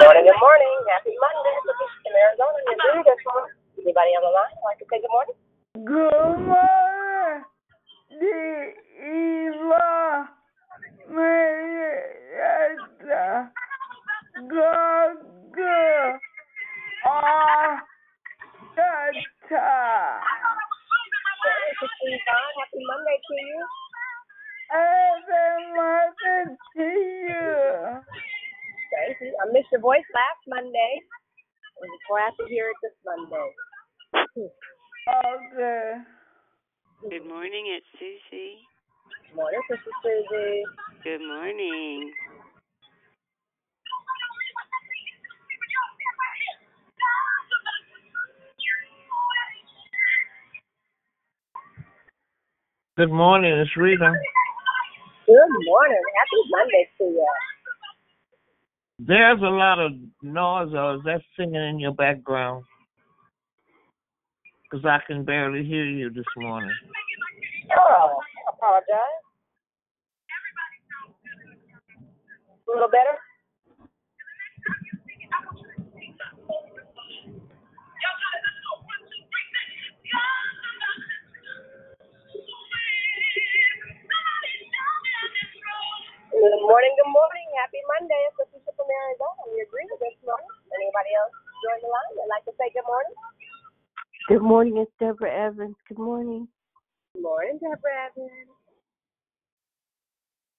Morning, good morning. Happy Monday. From Arizona. You're through this one. Anybody on the line like to say good morning? Good morning, Eva Marietta. Good, good. Ah, Tata. Thank you. Your voice last Monday. I was glad to hear it this Monday. Okay. Good morning, it's Susie. Morning, Sister Susie. Good morning. Good morning, it's Rita. Good morning. Happy Monday to you. There's a lot of noise or is that singing in your background? Because I can barely hear you this morning. Oh, I apologize. A little better? Good morning, good morning. Happy Monday. It's Arizona. We agree with this morning. Anybody else join the line that'd like to say good morning? Good morning, it's Deborah Evans. Good morning. Good morning, Deborah Evans.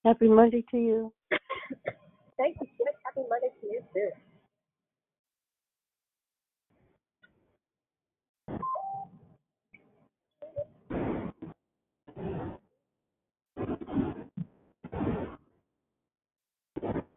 Happy Monday to you. Thank you. Happy Monday to you, too. Morning,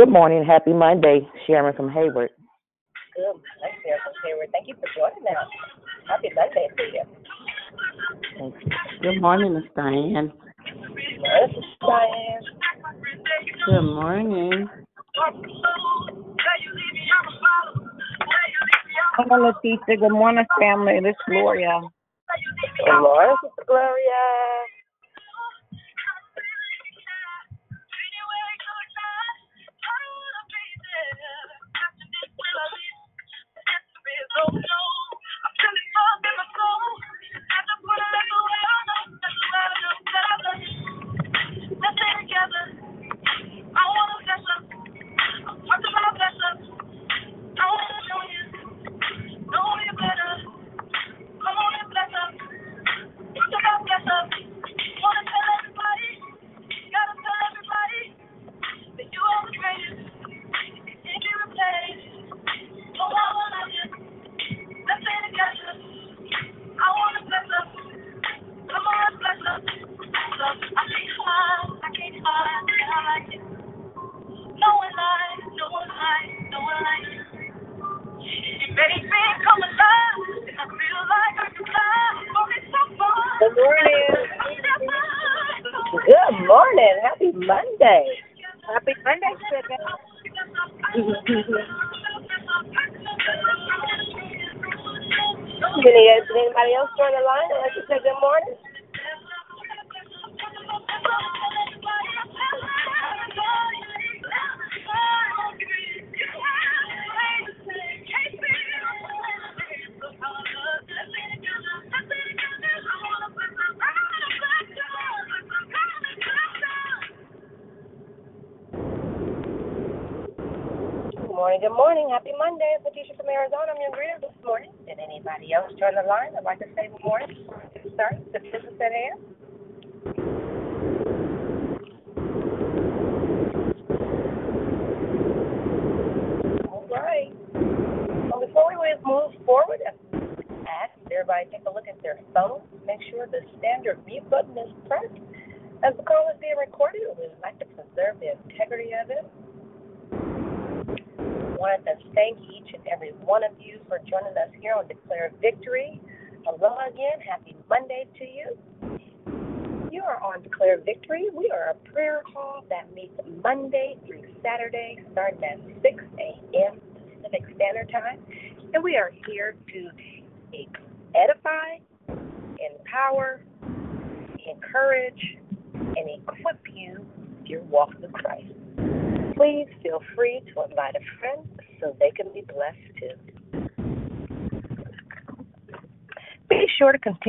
Good morning. Happy Monday. Sharon from Hayward. Good. Thanks, Sharon from Hayward. Thank you for joining us. Happy Monday to you. Good morning, Miss Diane. This is Diane. Good morning. Hello, Leticia. Good morning, family. This is Gloria. Good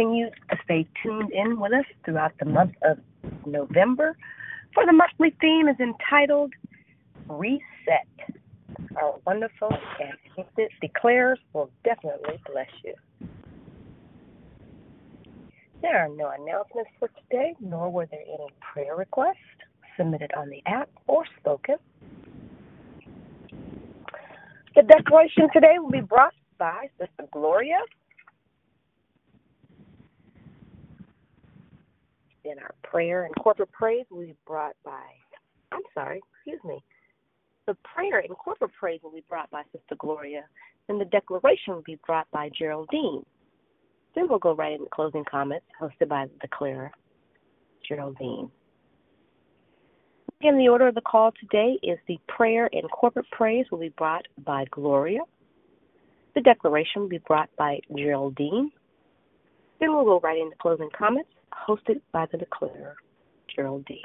continue to stay tuned in with us throughout the month of November, for the monthly theme is entitled Reset. Our wonderful and gifted declares will definitely bless you. There are no announcements for today, nor were there any prayer requests submitted on the app or spoken. The declaration today will be brought by Sister Gloria. Then our prayer and corporate praise will be brought by, I'm sorry, excuse me. The prayer and corporate praise will be brought by Sister Gloria, and the declaration will be brought by Geraldine. Then we'll go right into closing comments hosted by the declarer, Geraldine. Again, the order of the call today is the prayer and corporate praise will be brought by Gloria. The declaration will be brought by Geraldine. Then we'll go right into closing comments hosted by the declarer, Geraldine.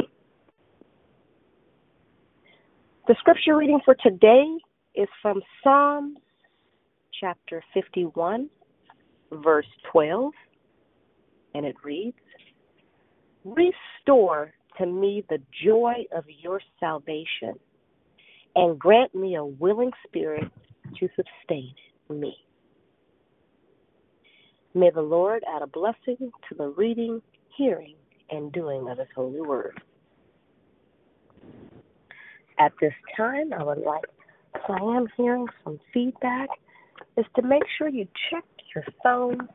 The scripture reading for today is from Psalms chapter 51, verse 12, and it reads Restore to me the joy of your salvation, and grant me a willing spirit to sustain me. May the Lord add a blessing to the reading, hearing, and doing of his holy word. At this time, I would like, if I am hearing some feedback, is to make sure you check your phone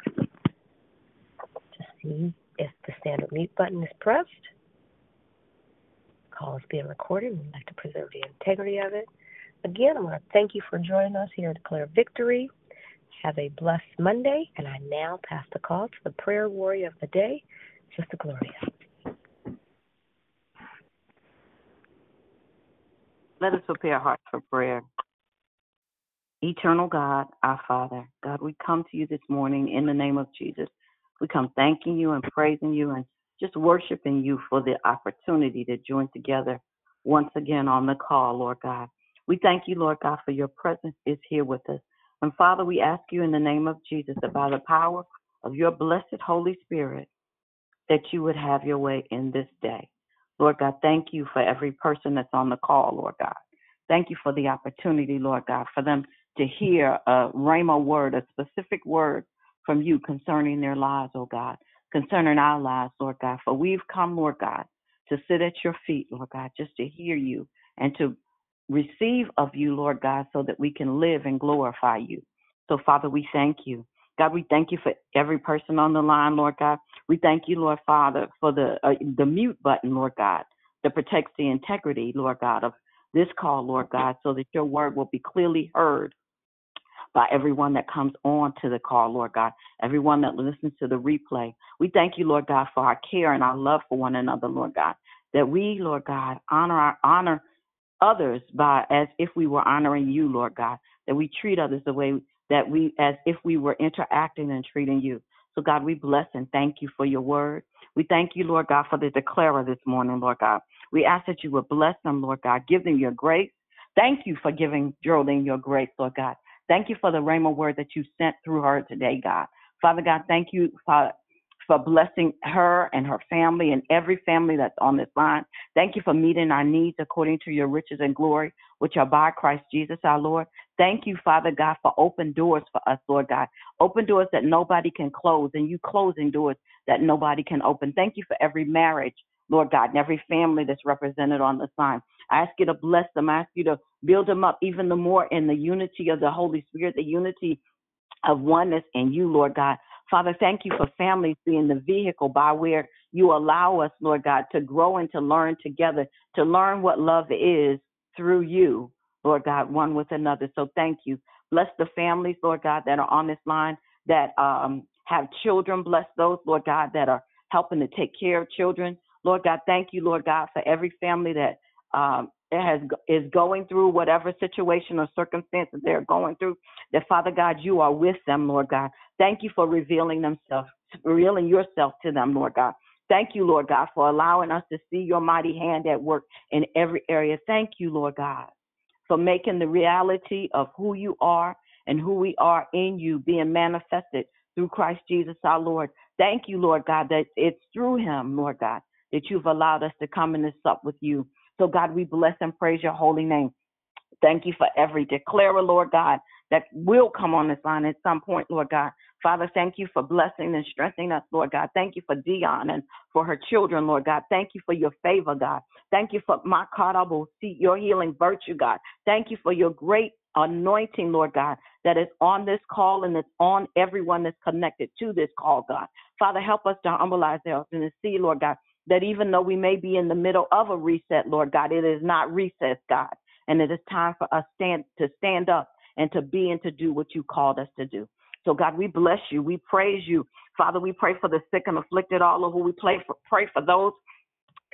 to see if the standard mute button is pressed. Call is being recorded. We'd like to preserve the integrity of it. Again, I want to thank you for joining us here at Declare Victory. Have a blessed Monday, and I now pass the call to the prayer warrior of the day, Sister Gloria. Let us prepare our hearts for prayer. Eternal God, our Father, God, we come to you this morning in the name of Jesus. We come thanking you and praising you and just worshiping you for the opportunity to join together once again on the call, Lord God. We thank you, Lord God, for your presence is here with us. And Father, we ask you in the name of Jesus that by the power of your blessed Holy Spirit, that you would have your way in this day. Lord God, thank you for every person that's on the call, Lord God. Thank you for the opportunity, Lord God, for them to hear a rhema word, a specific word from you concerning their lives, oh God, concerning our lives, Lord God. For we've come, Lord God, to sit at your feet, Lord God, just to hear you and to receive of you, Lord God, so that we can live and glorify you. So, Father, we thank you. God, we thank you for every person on the line, Lord God. We thank you, Lord Father, for the uh, the mute button, Lord God, that protects the integrity, Lord God, of this call, Lord God, so that your word will be clearly heard by everyone that comes on to the call, Lord God, everyone that listens to the replay. We thank you, Lord God, for our care and our love for one another, Lord God, that we, Lord God, honor our honor others by as if we were honoring you, Lord God, that we treat others the way that we as if we were interacting and treating you. So God, we bless and thank you for your word. We thank you, Lord God, for the declarer this morning, Lord God. We ask that you would bless them, Lord God, give them your grace. Thank you for giving Geraldine your grace, Lord God. Thank you for the rhema word that you sent through her today, God. Father God, thank you for, for blessing her and her family and every family that's on this line. Thank you for meeting our needs according to your riches and glory, which are by Christ Jesus our Lord. Thank you, Father God, for open doors for us, Lord God. Open doors that nobody can close, and you closing doors that nobody can open. Thank you for every marriage, Lord God, and every family that's represented on this line. I ask you to bless them. I ask you to build them up even the more in the unity of the Holy Spirit, the unity of oneness in you, Lord God. Father, thank you for families being the vehicle by where you allow us, Lord God, to grow and to learn together, to learn what love is through you, Lord God, one with another. So thank you. Bless the families, Lord God, that are on this line that um, have children. Bless those, Lord God, that are helping to take care of children. Lord God, thank you, Lord God, for every family that um, has is going through whatever situation or circumstances they're going through. That Father God, you are with them, Lord God. Thank you for revealing themselves, revealing yourself to them, Lord God. Thank you, Lord God, for allowing us to see your mighty hand at work in every area. Thank you, Lord God, for making the reality of who you are and who we are in you being manifested through Christ Jesus our Lord. Thank you, Lord God, that it's through him, Lord God, that you've allowed us to come in this up with you. So, God, we bless and praise your holy name. Thank you for every declarer, Lord God, that will come on this line at some point, Lord God. Father, thank you for blessing and strengthening us, Lord God. Thank you for Dion and for her children, Lord God. Thank you for your favor, God. Thank you for my see your healing virtue, God. Thank you for your great anointing, Lord God, that is on this call and it's on everyone that's connected to this call, God. Father, help us to humble ourselves and to see, Lord God, that even though we may be in the middle of a reset, Lord God, it is not recess, God. And it is time for us stand to stand up and to be and to do what you called us to do. So God, we bless you. We praise you. Father, we pray for the sick and afflicted all over. We pray for, pray for those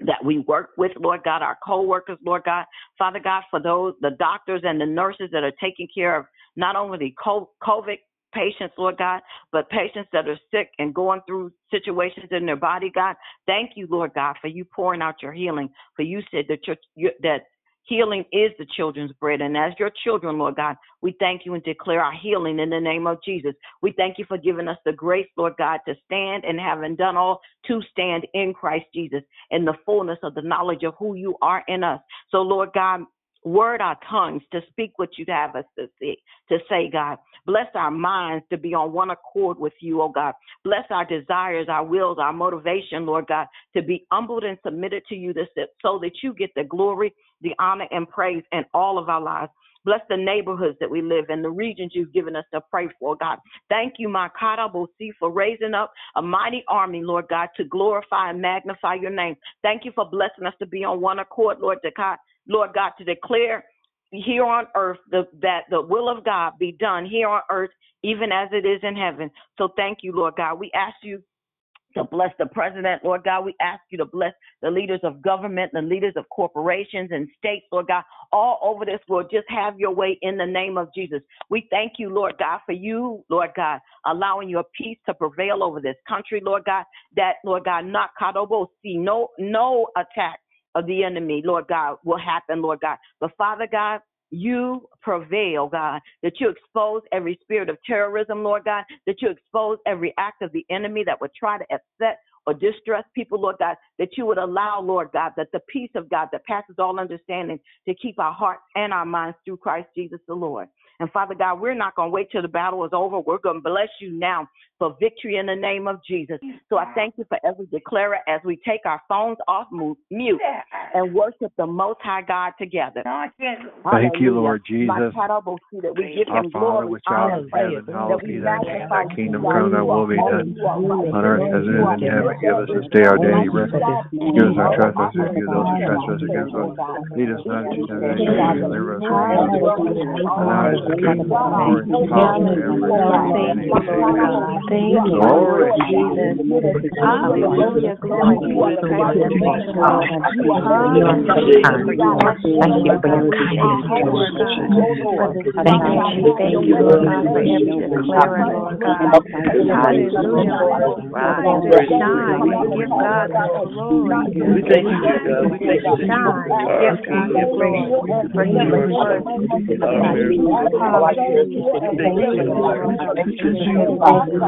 that we work with, Lord God, our co-workers, Lord God. Father God, for those, the doctors and the nurses that are taking care of not only the COVID patients, Lord God, but patients that are sick and going through situations in their body, God. Thank you, Lord God, for you pouring out your healing. For you said that your, that Healing is the children's bread. And as your children, Lord God, we thank you and declare our healing in the name of Jesus. We thank you for giving us the grace, Lord God, to stand and having done all to stand in Christ Jesus in the fullness of the knowledge of who you are in us. So, Lord God, word our tongues to speak what you'd have us to say, to say, God. Bless our minds to be on one accord with you, oh God. Bless our desires, our wills, our motivation, Lord God, to be humbled and submitted to you this so that you get the glory, the honor, and praise in all of our lives. Bless the neighborhoods that we live in, the regions you've given us to pray for, God. Thank you, my Makara Bosi, for raising up a mighty army, Lord God, to glorify and magnify your name. Thank you for blessing us to be on one accord, Lord God, Lord God, to declare here on earth the, that the will of God be done here on earth, even as it is in heaven. So thank you, Lord God. We ask you to bless the president, Lord God. We ask you to bless the leaders of government, the leaders of corporations and states, Lord God, all over this world. Just have your way in the name of Jesus. We thank you, Lord God, for you, Lord God, allowing your peace to prevail over this country, Lord God, that, Lord God, not kadobo see no no attack of the enemy, Lord God, will happen, Lord God. But Father God, you prevail, God, that you expose every spirit of terrorism, Lord God, that you expose every act of the enemy that would try to upset or distress people, Lord God, that you would allow, Lord God, that the peace of God that passes all understanding to keep our hearts and our minds through Christ Jesus the Lord. And Father God, we're not going to wait till the battle is over. We're going to bless you now for victory in the name of Jesus. So I thank you for every declarer as we take our phones off mute and worship the Most High God together. Thank you, Lord Jesus. That we give Our him Father, glory, which art in heaven, that hallowed we be thy name. magnify Thy you, kingdom come, thy will be done you are righteous, on earth as it you is are in heaven. Give us this day our daily bread. Give us our trespasses, forgive those who trespass against us. Lead us not into temptation, but deliver us from evil. For thine is the kingdom, the glory, and the power forever. Amen. Thank you, Lord Jesus. Hallelujah. Glory to. Thank you for your kindness, Thank you, Jesus. Thank you, Lord Hallelujah. Shine. Give God the glory. We. We. Shine. Give God the glory. Thank you, Lord.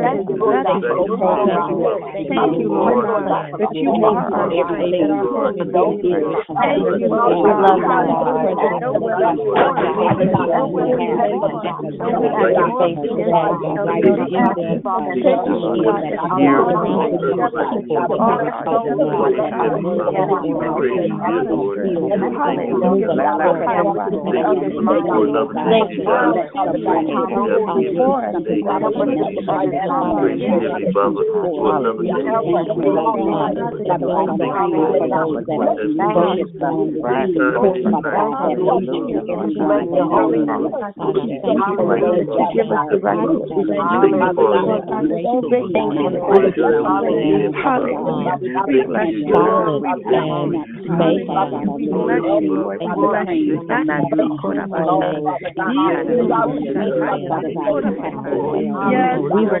Thank you, Lord, that you are our everything. Thank you, Lord, we love you. Thank you, Thank we were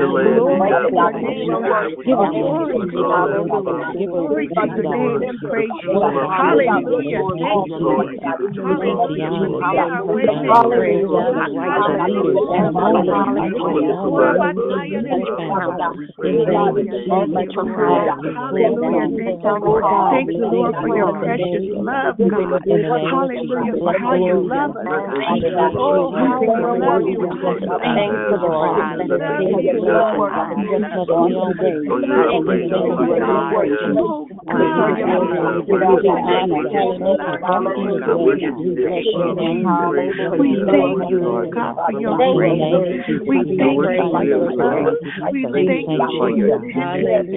Lord, for your precious love, God. Hallelujah, for how you love us. Oh, we love you, God. Thank you, Lord. We you, Lord. We thank you, Lord God, for your grace. We thank you for your love. We thank you for your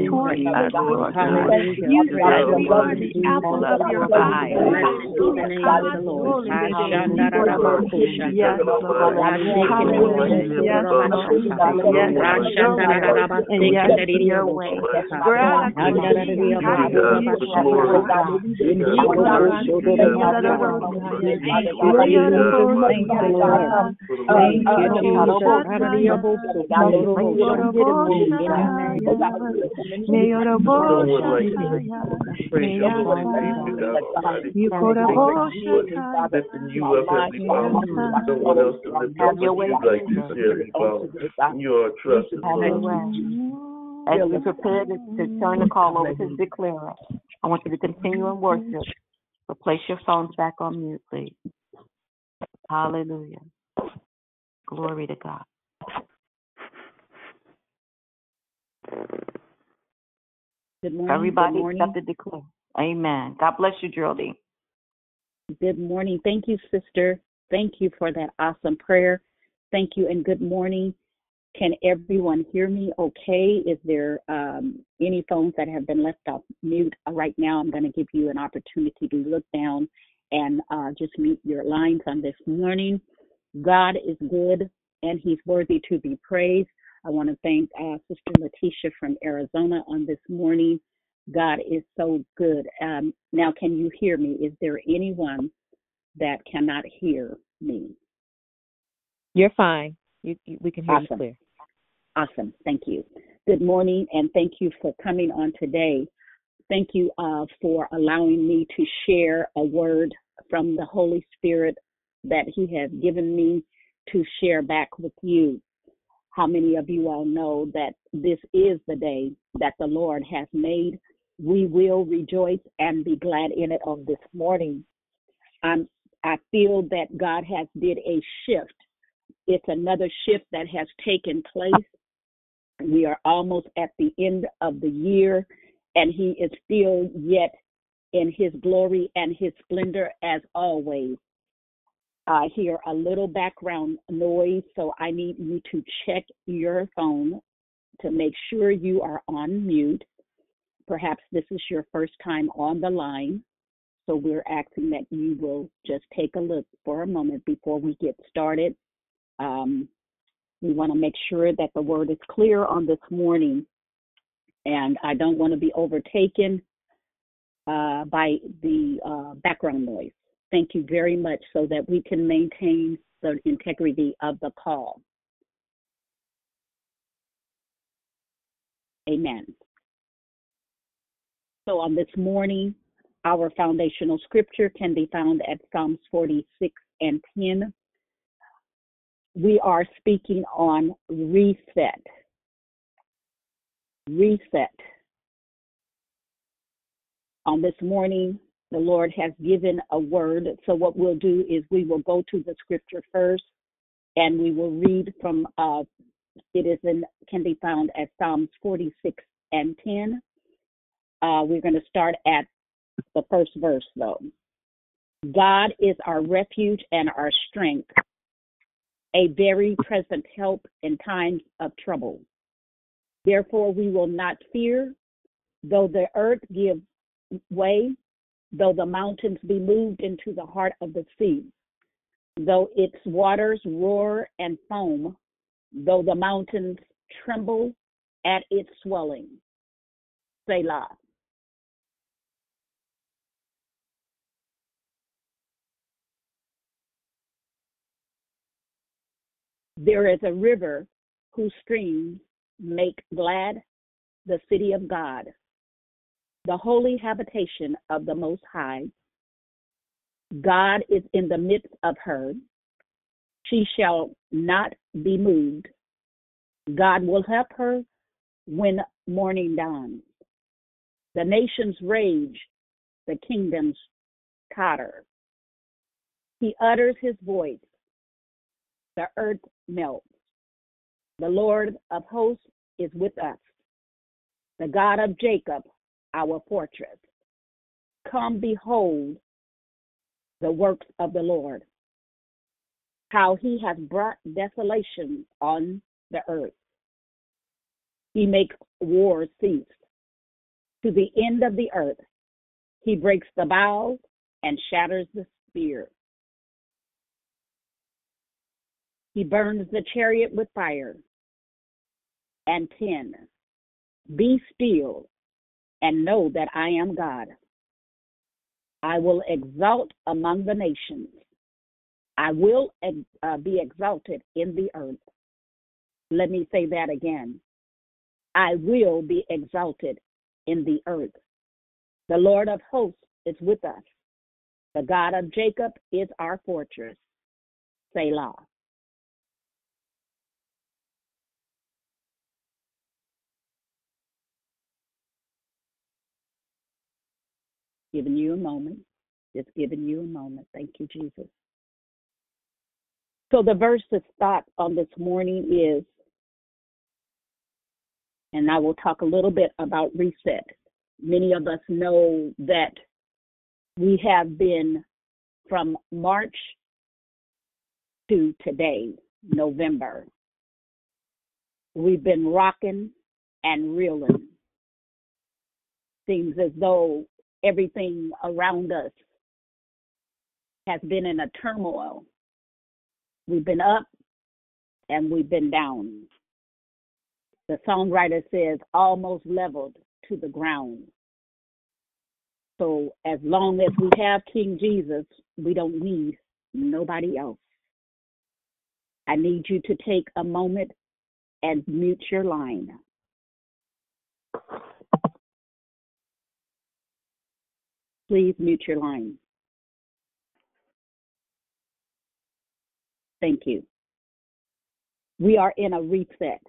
toward us, Lord God. You said we are the apple of your eye. Yes, Lord. Hallelujah. Yes, Lord. Yes, yes, your way. Lifting you up, Heavenly Father. No one else to lift up but you like you, Heavenly You are a trusted Lord. As we prepare to, to turn the call over to the declarer, I want you to continue in worship, but place your phones back on mute, please. Hallelujah. Glory to God. Good morning. Everybody good morning. except the declare. Amen. God bless you, Geraldine. Good morning. Thank you, sister. Thank you for that awesome prayer. Thank you and good morning. Can everyone hear me okay? Is there um, any phones that have been left off mute? Uh, Right now, I'm going to give you an opportunity to look down and uh, just mute your lines on this morning. God is good and he's worthy to be praised. I want to thank uh, Sister Letitia from Arizona on this morning. God is so good. Um, now, can you hear me? Is there anyone that cannot hear me? You're fine. You, you, we can hear you clear. Awesome. Thank you. Good morning, and thank you for coming on today. Thank you uh, for allowing me to share a word from the Holy Spirit that He has given me to share back with you. How many of you all know that this is the day that the Lord has made? We will rejoice and be glad in it on this morning. I'm, I feel that God has did a shift. It's another shift that has taken place. We are almost at the end of the year, and He is still yet in His glory and His splendor as always. I hear a little background noise, so I need you to check your phone to make sure you are on mute. Perhaps this is your first time on the line, so we're asking that you will just take a look for a moment before we get started. Um, we want to make sure that the word is clear on this morning, and I don't want to be overtaken uh, by the uh, background noise. Thank you very much so that we can maintain the integrity of the call. Amen. So on this morning, our foundational scripture can be found at Psalms 46 and 10. We are speaking on reset. reset. On this morning, the Lord has given a word. So, what we'll do is we will go to the scripture first and we will read from, uh, it is in, can be found at Psalms 46 and 10. Uh, we're going to start at the first verse, though. God is our refuge and our strength, a very present help in times of trouble. Therefore, we will not fear, though the earth give way, though the mountains be moved into the heart of the sea, though its waters roar and foam, though the mountains tremble at its swelling. Selah. There is a river whose streams make glad the city of God, the holy habitation of the Most High. God is in the midst of her. She shall not be moved. God will help her when morning dawns. The nations rage, the kingdoms totter. He utters his voice, the earth melts. The Lord of hosts is with us, the God of Jacob, our fortress. Come behold the works of the Lord, how he has brought desolation on the earth. He makes war cease. To the end of the earth, he breaks the bow and shatters the spear. He burns the chariot with fire. And 10. Be still and know that I am God. I will exalt among the nations. I will uh, be exalted in the earth. Let me say that again. I will be exalted in the earth. The Lord of hosts is with us. The God of Jacob is our fortress. Selah. Giving you a moment. Just giving you a moment. Thank you, Jesus. So the verse that's thought on this morning is, and I will talk a little bit about reset. Many of us know that we have been from March to today, November. We've been rocking and reeling. Seems as though everything around us has been in a turmoil. We've been up and we've been down. The songwriter says, almost leveled to the ground. So as long as we have King Jesus, we don't need nobody else. I need you to take a moment and mute your line. Please mute your line. Thank you. We are in a reset.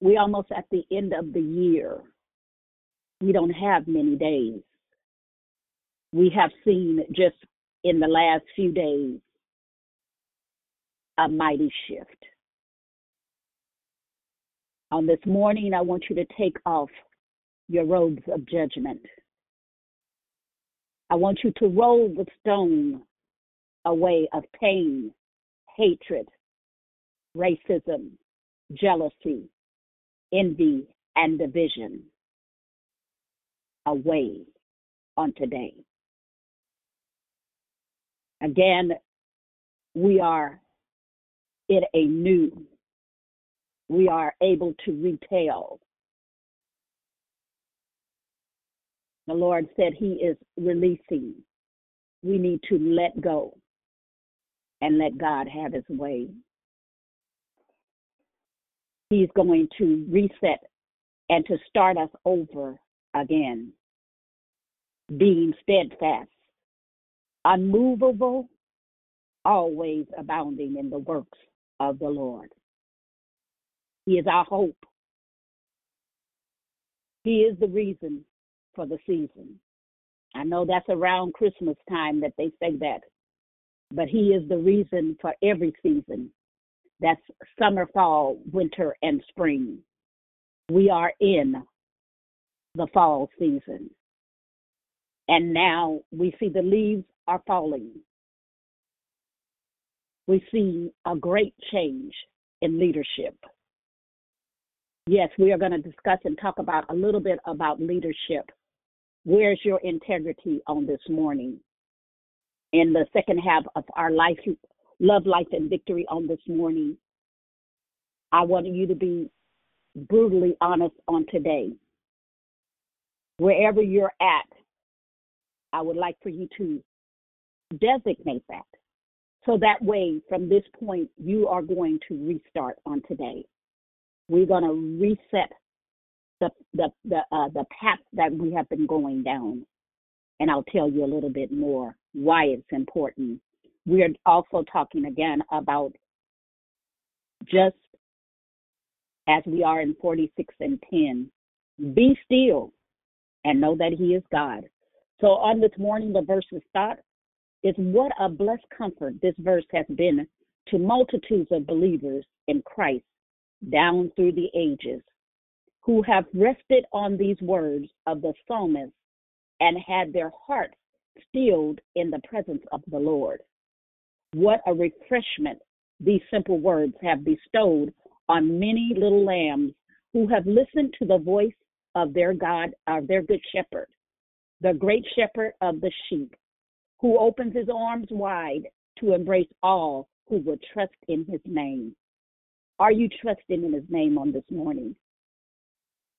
We almost at the end of the year. We don't have many days. We have seen just in the last few days a mighty shift. On this morning, I want you to take off your robes of judgment. I want you to roll the stone away of pain, hatred, racism, jealousy, envy, and division away on today. Again, we are in a new, we are able to retell The Lord said He is releasing. We need to let go and let God have His way. He's going to reset and to start us over again, being steadfast, unmovable, always abounding in the works of the Lord. He is our hope. He is the reason for the season. I know that's around Christmas time that they say that, but He is the reason for every season. That's summer, fall, winter, and spring. We are in the fall season. And now we see the leaves are falling. We see a great change in leadership. Yes, we are going to discuss and talk about a little bit about leadership. Where's your integrity on this morning? In the second half of our life, love, life, and victory on this morning, I want you to be brutally honest on today. Wherever you're at, I would like for you to designate that. So that way, from this point, you are going to restart on today. We're going to reset the the the uh, the path that we have been going down, and I'll tell you a little bit more why it's important. We're also talking again about just as we are in 46 and 10, be still and know that He is God. So on this morning, the verse verse's thought is what a blessed comfort this verse has been to multitudes of believers in Christ down through the ages who have rested on these words of the psalmist and had their hearts stilled in the presence of the Lord. What a refreshment these simple words have bestowed on many little lambs who have listened to the voice of their God, of their good shepherd, the great shepherd of the sheep, who opens his arms wide to embrace all who will trust in his name. Are you trusting in his name on this morning?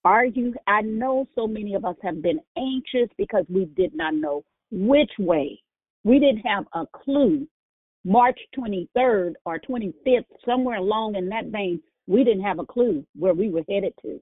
Are you? I know so many of us have been anxious because we did not know which way. We didn't have a clue. March 23rd or 25th, somewhere along in that vein, we didn't have a clue where we were headed to.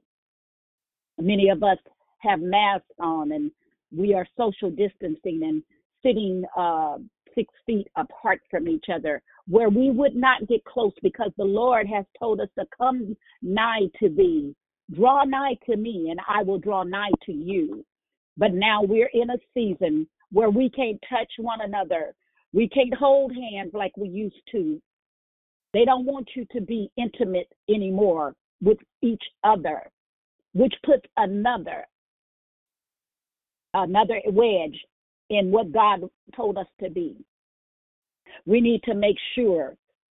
Many of us have masks on and we are social distancing and sitting uh, six feet apart from each other, where we would not get close because the Lord has told us to come nigh to thee Draw nigh to me, and I will draw nigh to you. But now we're in a season where we can't touch one another. We can't hold hands like we used to. They don't want you to be intimate anymore with each other, which puts another another wedge in what God told us to be. We need to make sure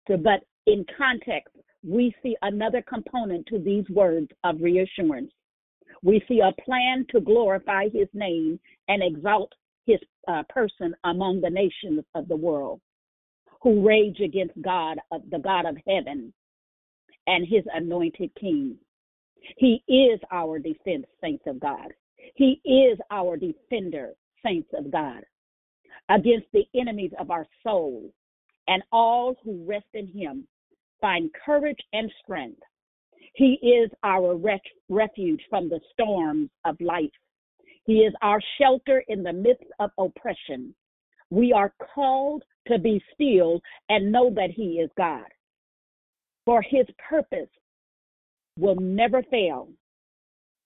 to but in context we see another component to these words of reassurance. We see a plan to glorify his name and exalt his uh, person among the nations of the world who rage against God, uh, the God of heaven, and his anointed king. He is our defense, saints of God. He is our defender, saints of God, against the enemies of our soul and all who rest in him find courage and strength. He is our refuge from the storms of life. He is our shelter in the midst of oppression. We are called to be still and know that He is God. For His purpose will never fail,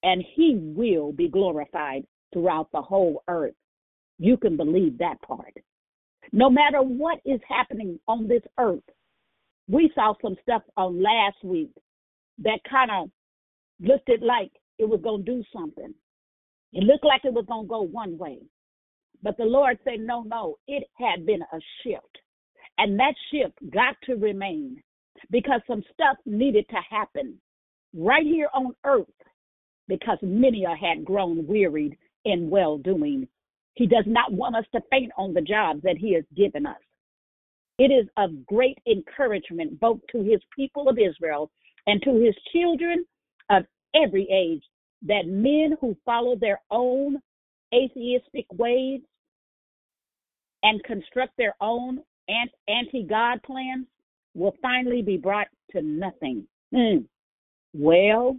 and He will be glorified throughout the whole earth. You can believe that part. No matter what is happening on this earth, we saw some stuff on last week that kind of looked it like it was going to do something. It looked like it was going to go one way. But the Lord said, no, no, it had been a shift. And that shift got to remain because some stuff needed to happen right here on earth because many had grown wearied in well doing. He does not want us to faint on the jobs that He has given us. It is of great encouragement both to his people of Israel and to his children of every age that men who follow their own atheistic ways and construct their own anti God plans will finally be brought to nothing. Mm. Well,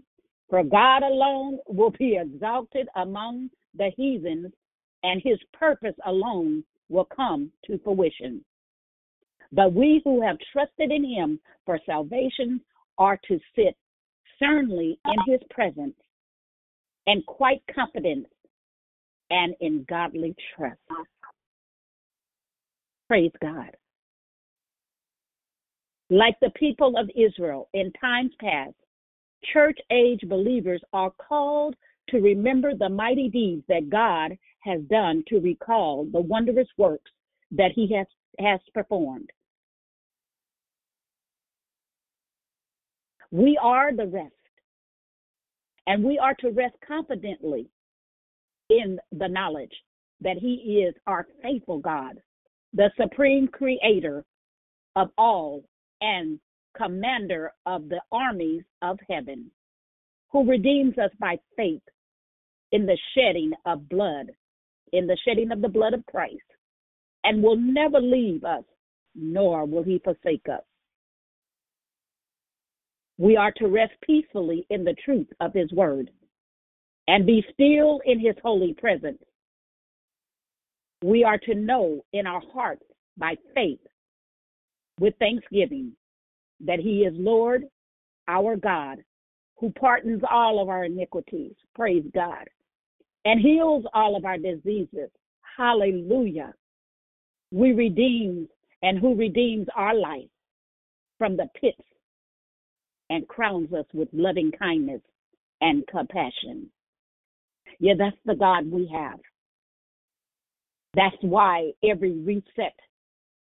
for God alone will be exalted among the heathens, and his purpose alone will come to fruition. But we who have trusted in him for salvation are to sit sternly in his presence and quite confident and in godly trust. Praise God. Like the people of Israel in times past, church age believers are called to remember the mighty deeds that God has done to recall the wondrous works that he has, has performed. We are the rest, and we are to rest confidently in the knowledge that he is our faithful God, the supreme creator of all and commander of the armies of heaven, who redeems us by faith in the shedding of blood, in the shedding of the blood of Christ, and will never leave us, nor will he forsake us. We are to rest peacefully in the truth of his word and be still in his holy presence. We are to know in our hearts by faith with thanksgiving that he is Lord, our God, who pardons all of our iniquities. Praise God. And heals all of our diseases. Hallelujah. We redeem and who redeems our life from the pits and crowns us with loving kindness and compassion. Yeah, that's the God we have. That's why every reset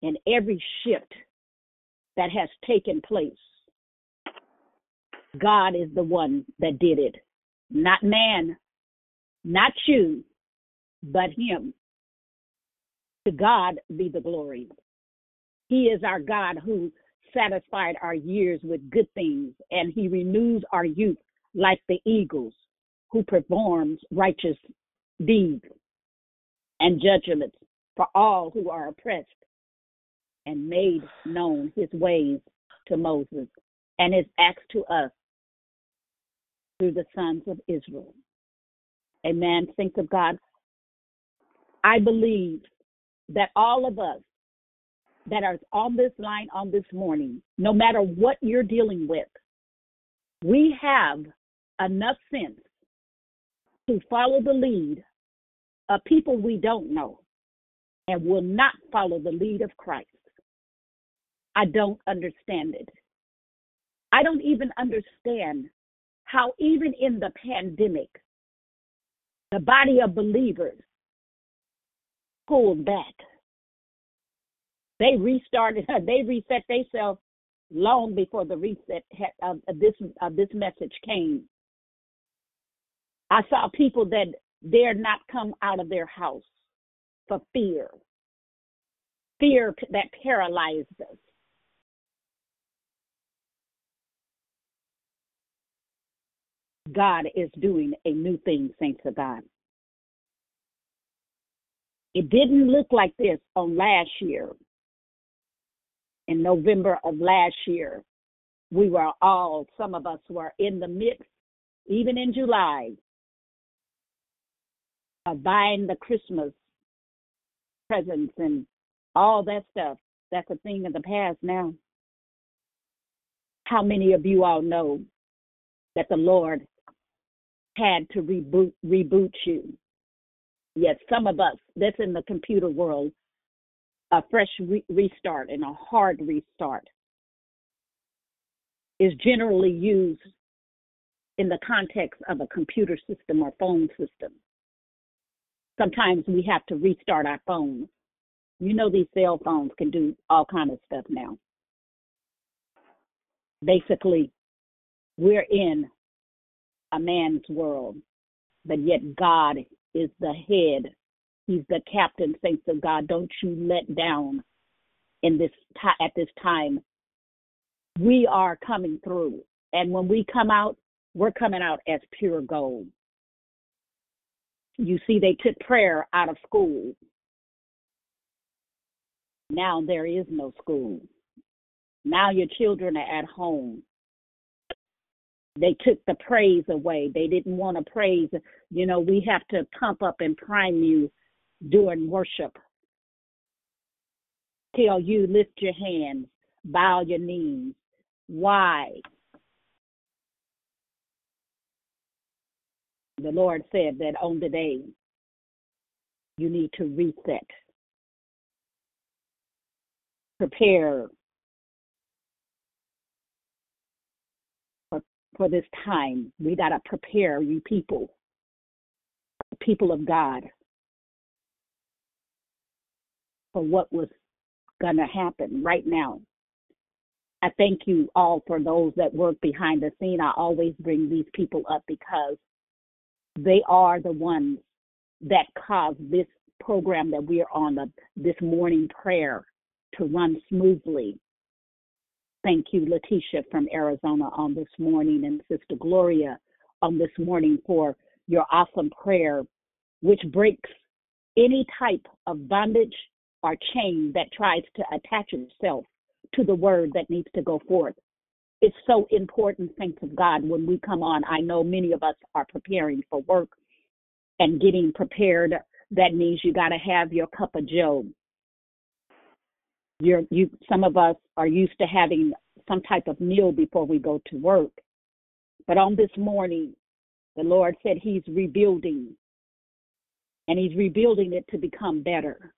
and every shift that has taken place, God is the one that did it. Not man, not you, but Him. To God be the glory. He is our God who satisfied our years with good things, and He renews our youth like the eagles, who performs righteous deeds and judgments for all who are oppressed and made known his ways to Moses and his acts to us through the sons of Israel. Amen. Think of God. I believe that all of us that are on this line on this morning, no matter what you're dealing with, we have enough sense to follow the lead of people we don't know and will not follow the lead of Christ. I don't understand it. I don't even understand how, even in the pandemic, the body of believers pulled back. They restarted, they reset themselves long before the reset of this of this message came. I saw people that dared not come out of their house for fear, fear that paralyzed us. God is doing a new thing, saints of God. It didn't look like this on last year. In November of last year, we were all, some of us were in the midst, even in July, of buying the Christmas presents and all that stuff. That's a thing of the past now. How many of you all know that the Lord had to reboot reboot you. Yes, some of us that's in the computer world, a fresh re- restart and a hard restart is generally used in the context of a computer system or phone system. Sometimes we have to restart our phones. You know these cell phones can do all kind of stuff now. Basically, we're in a man's world, but yet God is the head. He's the captain, saints of God. Don't you let down in this at this time. We are coming through, and when we come out, we're coming out as pure gold. You see, they took prayer out of school. Now there is no school. Now your children are at home they took the praise away. They didn't want to praise. You know, we have to pump up and prime you during worship. Tell you lift your hands, bow your knees. Why? The Lord said that on the day you need to reset, prepare for, for this time. We got to prepare you people, people of God, for what was going to happen right now. I thank you all for those that work behind the scene. I always bring these people up because they are the ones that cause this program that we are on, the, this morning prayer, to run smoothly. Thank you, Letitia from Arizona, on this morning, and Sister Gloria on this morning for your awesome prayer, which breaks any type of bondage or chain that tries to attach itself to the word that needs to go forth. It's so important, thanks of God, when we come on. I know many of us are preparing for work and getting prepared. That means you got to have your cup of Joe. You're, you, some of us are used to having some type of meal before we go to work. But on this morning, the Lord said He's rebuilding, and He's rebuilding it to become better.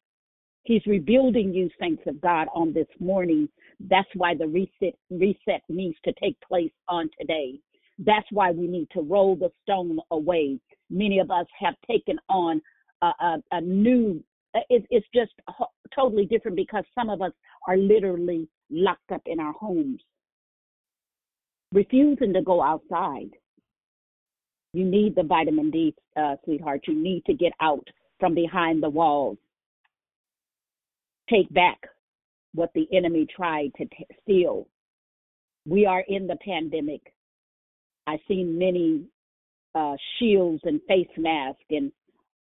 He's rebuilding you, saints of God, on this morning. That's why the reset reset needs to take place on today. That's why we need to roll the stone away. Many of us have taken on a, a, a new. It, it's just totally different because some of us are literally locked up in our homes, refusing to go outside. You need the vitamin D, uh, sweetheart. You need to get out from behind the walls take back what the enemy tried to t- steal. We are in the pandemic. I've seen many uh, shields and face masks and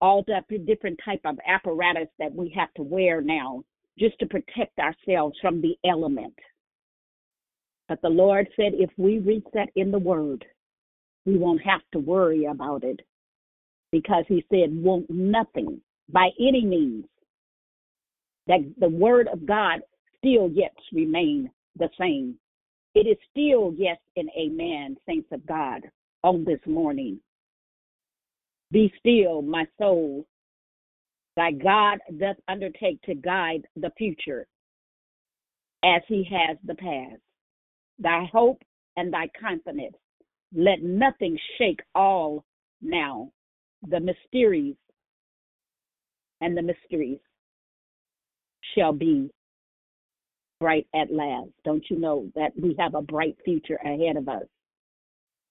all the different type of apparatus that we have to wear now just to protect ourselves from the element. But the Lord said if we reset in the word, we won't have to worry about it because he said, won't nothing by any means that the word of God still yet remain the same. It is still yes and amen, saints of God, on this morning. Be still, my soul. Thy God doth undertake to guide the future as he has the past. Thy hope and thy confidence. Let nothing shake all now. The mysteries and the mysteries shall be bright at last. Don't you know that we have a bright future ahead of us?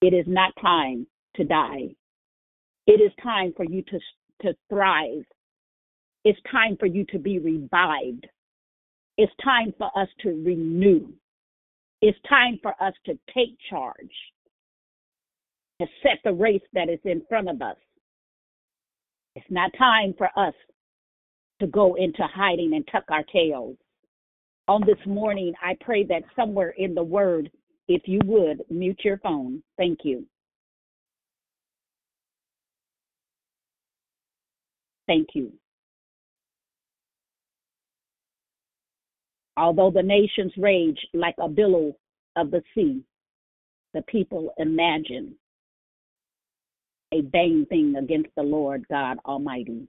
It is not time to die. It is time for you to, to thrive. It's time for you to be revived. It's time for us to renew. It's time for us to take charge, to set the race that is in front of us. It's not time for us to go into hiding and tuck our tails. On this morning, I pray that somewhere in the word, if you would, mute your phone. Thank you. Thank you. Although the nations rage like a billow of the sea, the people imagine a vain thing against the Lord God Almighty.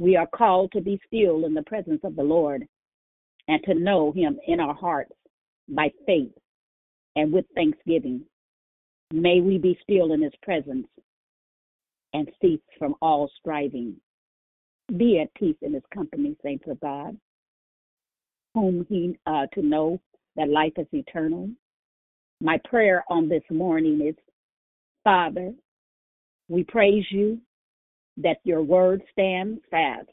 We are called to be still in the presence of the Lord and to know Him in our hearts by faith and with thanksgiving. May we be still in His presence and cease from all striving. Be at peace in His company, saints of God, whom He uh, to know that life is eternal. My prayer on this morning is, Father, we praise you that your word stands fast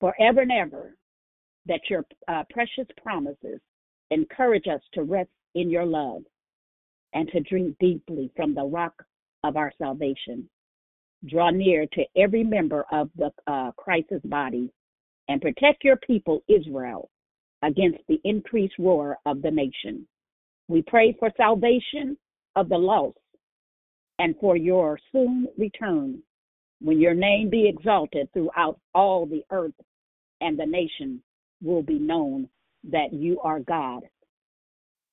forever and ever, that your uh, precious promises encourage us to rest in your love and to drink deeply from the rock of our salvation. Draw near to every member of the uh, Christ's body and protect your people, Israel, against the increased roar of the nation. We pray for salvation of the lost and for your soon return when your name be exalted throughout all the earth, and the nation will be known that you are God.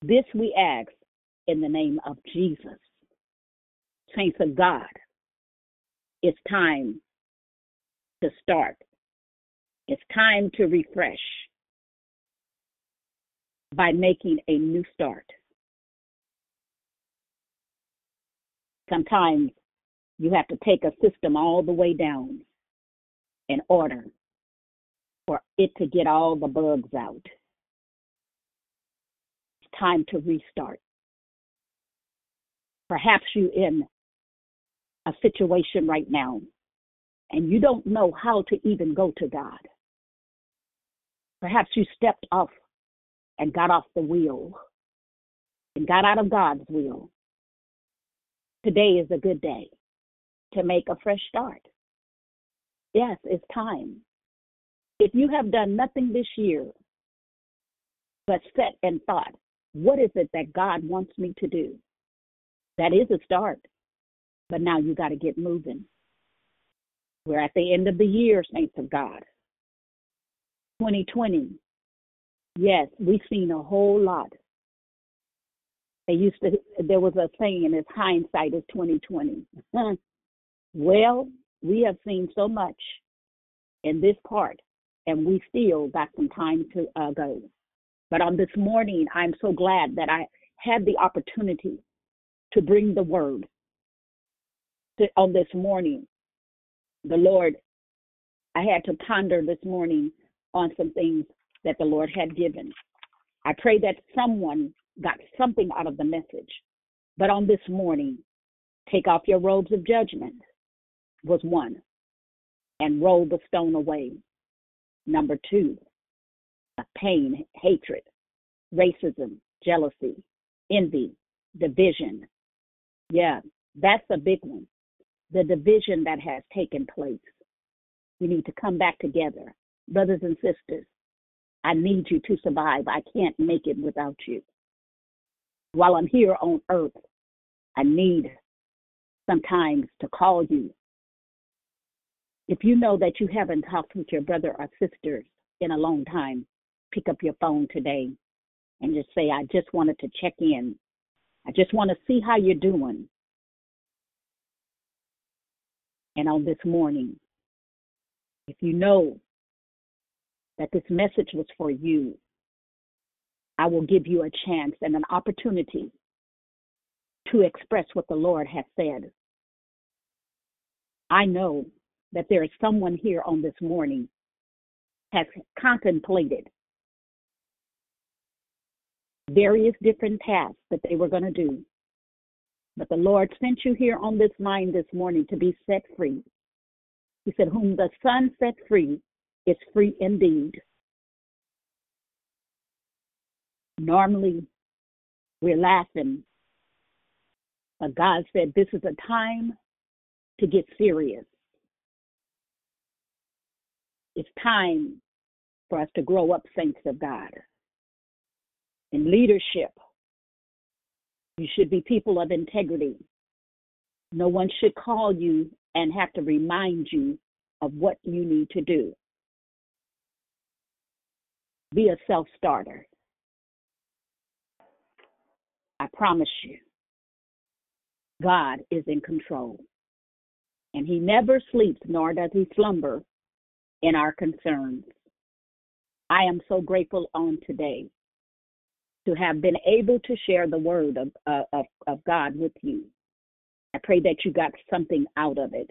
This we ask in the name of Jesus. Saints of God, it's time to start. It's time to refresh by making a new start. Sometimes you have to take a system all the way down in order for it to get all the bugs out. It's time to restart. Perhaps you're in a situation right now and you don't know how to even go to God. Perhaps you stepped off and got off the wheel and got out of God's wheel. Today is a good day to make a fresh start. Yes, it's time. If you have done nothing this year but set and thought, what is it that God wants me to do? That is a start. But now you got to get moving. We're at the end of the year, saints of God. 2020. Yes, we've seen a whole lot. They used to there was a saying is hindsight is 2020. well, we have seen so much in this part and we still got some time to uh, go. But on this morning, I'm so glad that I had the opportunity to bring the word to, on this morning. The Lord, I had to ponder this morning on some things that the Lord had given. I pray that someone got something out of the message. But on this morning, take off your robes of judgment was one, and roll the stone away. Number two, pain, hatred, racism, jealousy, envy, division. Yeah, that's a big one. The division that has taken place. We need to come back together. Brothers and sisters, I need you to survive. I can't make it without you. While I'm here on earth, I need sometimes to call you if you know that you haven't talked with your brother or sisters in a long time, pick up your phone today and just say, I just wanted to check in. I just want to see how you're doing. And on this morning, if you know that this message was for you, I will give you a chance and an opportunity to express what the Lord has said. I know that there is someone here on this morning has contemplated various different tasks that they were going to do. But the Lord sent you here on this line this morning to be set free. He said, Whom the Son set free is free indeed. Normally, we're laughing, but God said, This is a time to get serious. It's time for us to grow up, saints of God. In leadership, you should be people of integrity. No one should call you and have to remind you of what you need to do. Be a self starter. I promise you, God is in control. And He never sleeps, nor does He slumber in our concerns. I am so grateful on today to have been able to share the word of, uh, of, of God with you. I pray that you got something out of it.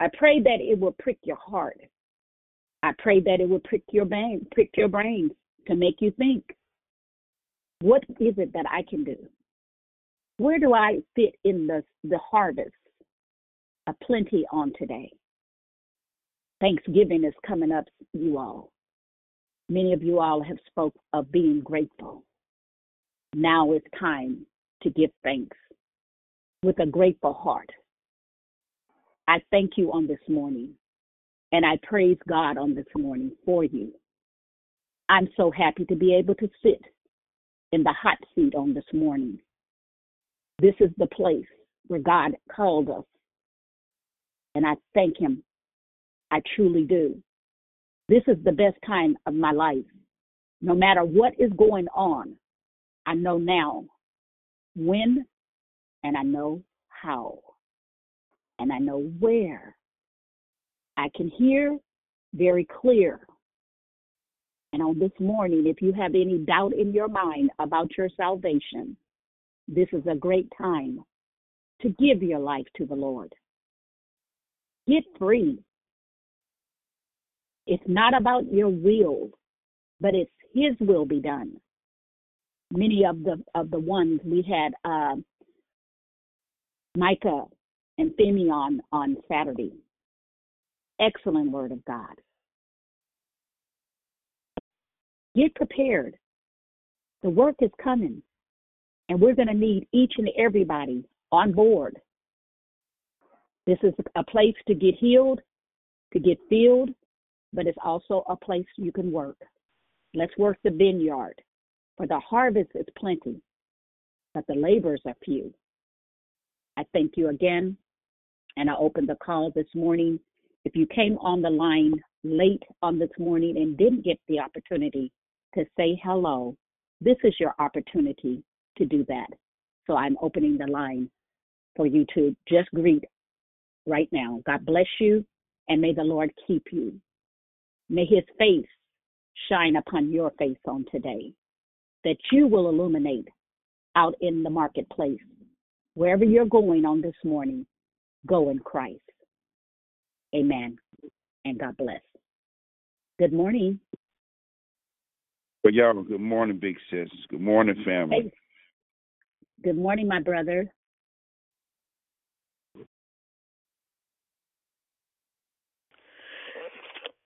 I pray that it will prick your heart. I pray that it will prick your brain, prick your brains to make you think. What is it that I can do? Where do I fit in the the harvest of plenty on today? Thanksgiving is coming up, you all. Many of you all have spoke of being grateful. Now it's time to give thanks with a grateful heart. I thank you on this morning, and I praise God on this morning for you. I'm so happy to be able to sit in the hot seat on this morning. This is the place where God called us, and I thank Him I truly do. This is the best time of my life. No matter what is going on, I know now when and I know how. and I know where. I can hear very clear. And on this morning, if you have any doubt in your mind about your salvation, this is a great time to give your life to the Lord. Get free. It's not about your will, but it's His will be done. Many of the of the ones we had uh, Micah and Femi on on Saturday. Excellent word of God. Get prepared. The work is coming, and we're going to need each and everybody on board. This is a place to get healed, to get filled, but it's also a place you can work. Let's work the vineyard, for the harvest is plenty, but the laborers are few. I thank you again, and I open the call this morning. If you came on the line late on this morning and didn't get the opportunity to say hello, this is your opportunity to do that. So I'm opening the line for you to just greet right now. God bless you, and may the Lord keep you. May his face shine upon your face on today, that you will illuminate out in the marketplace. Wherever you're going on this morning, go in Christ. Amen. And God bless. Good morning. Well, y'all, good morning, big sis. Good morning, family. Hey. Good morning, my brother.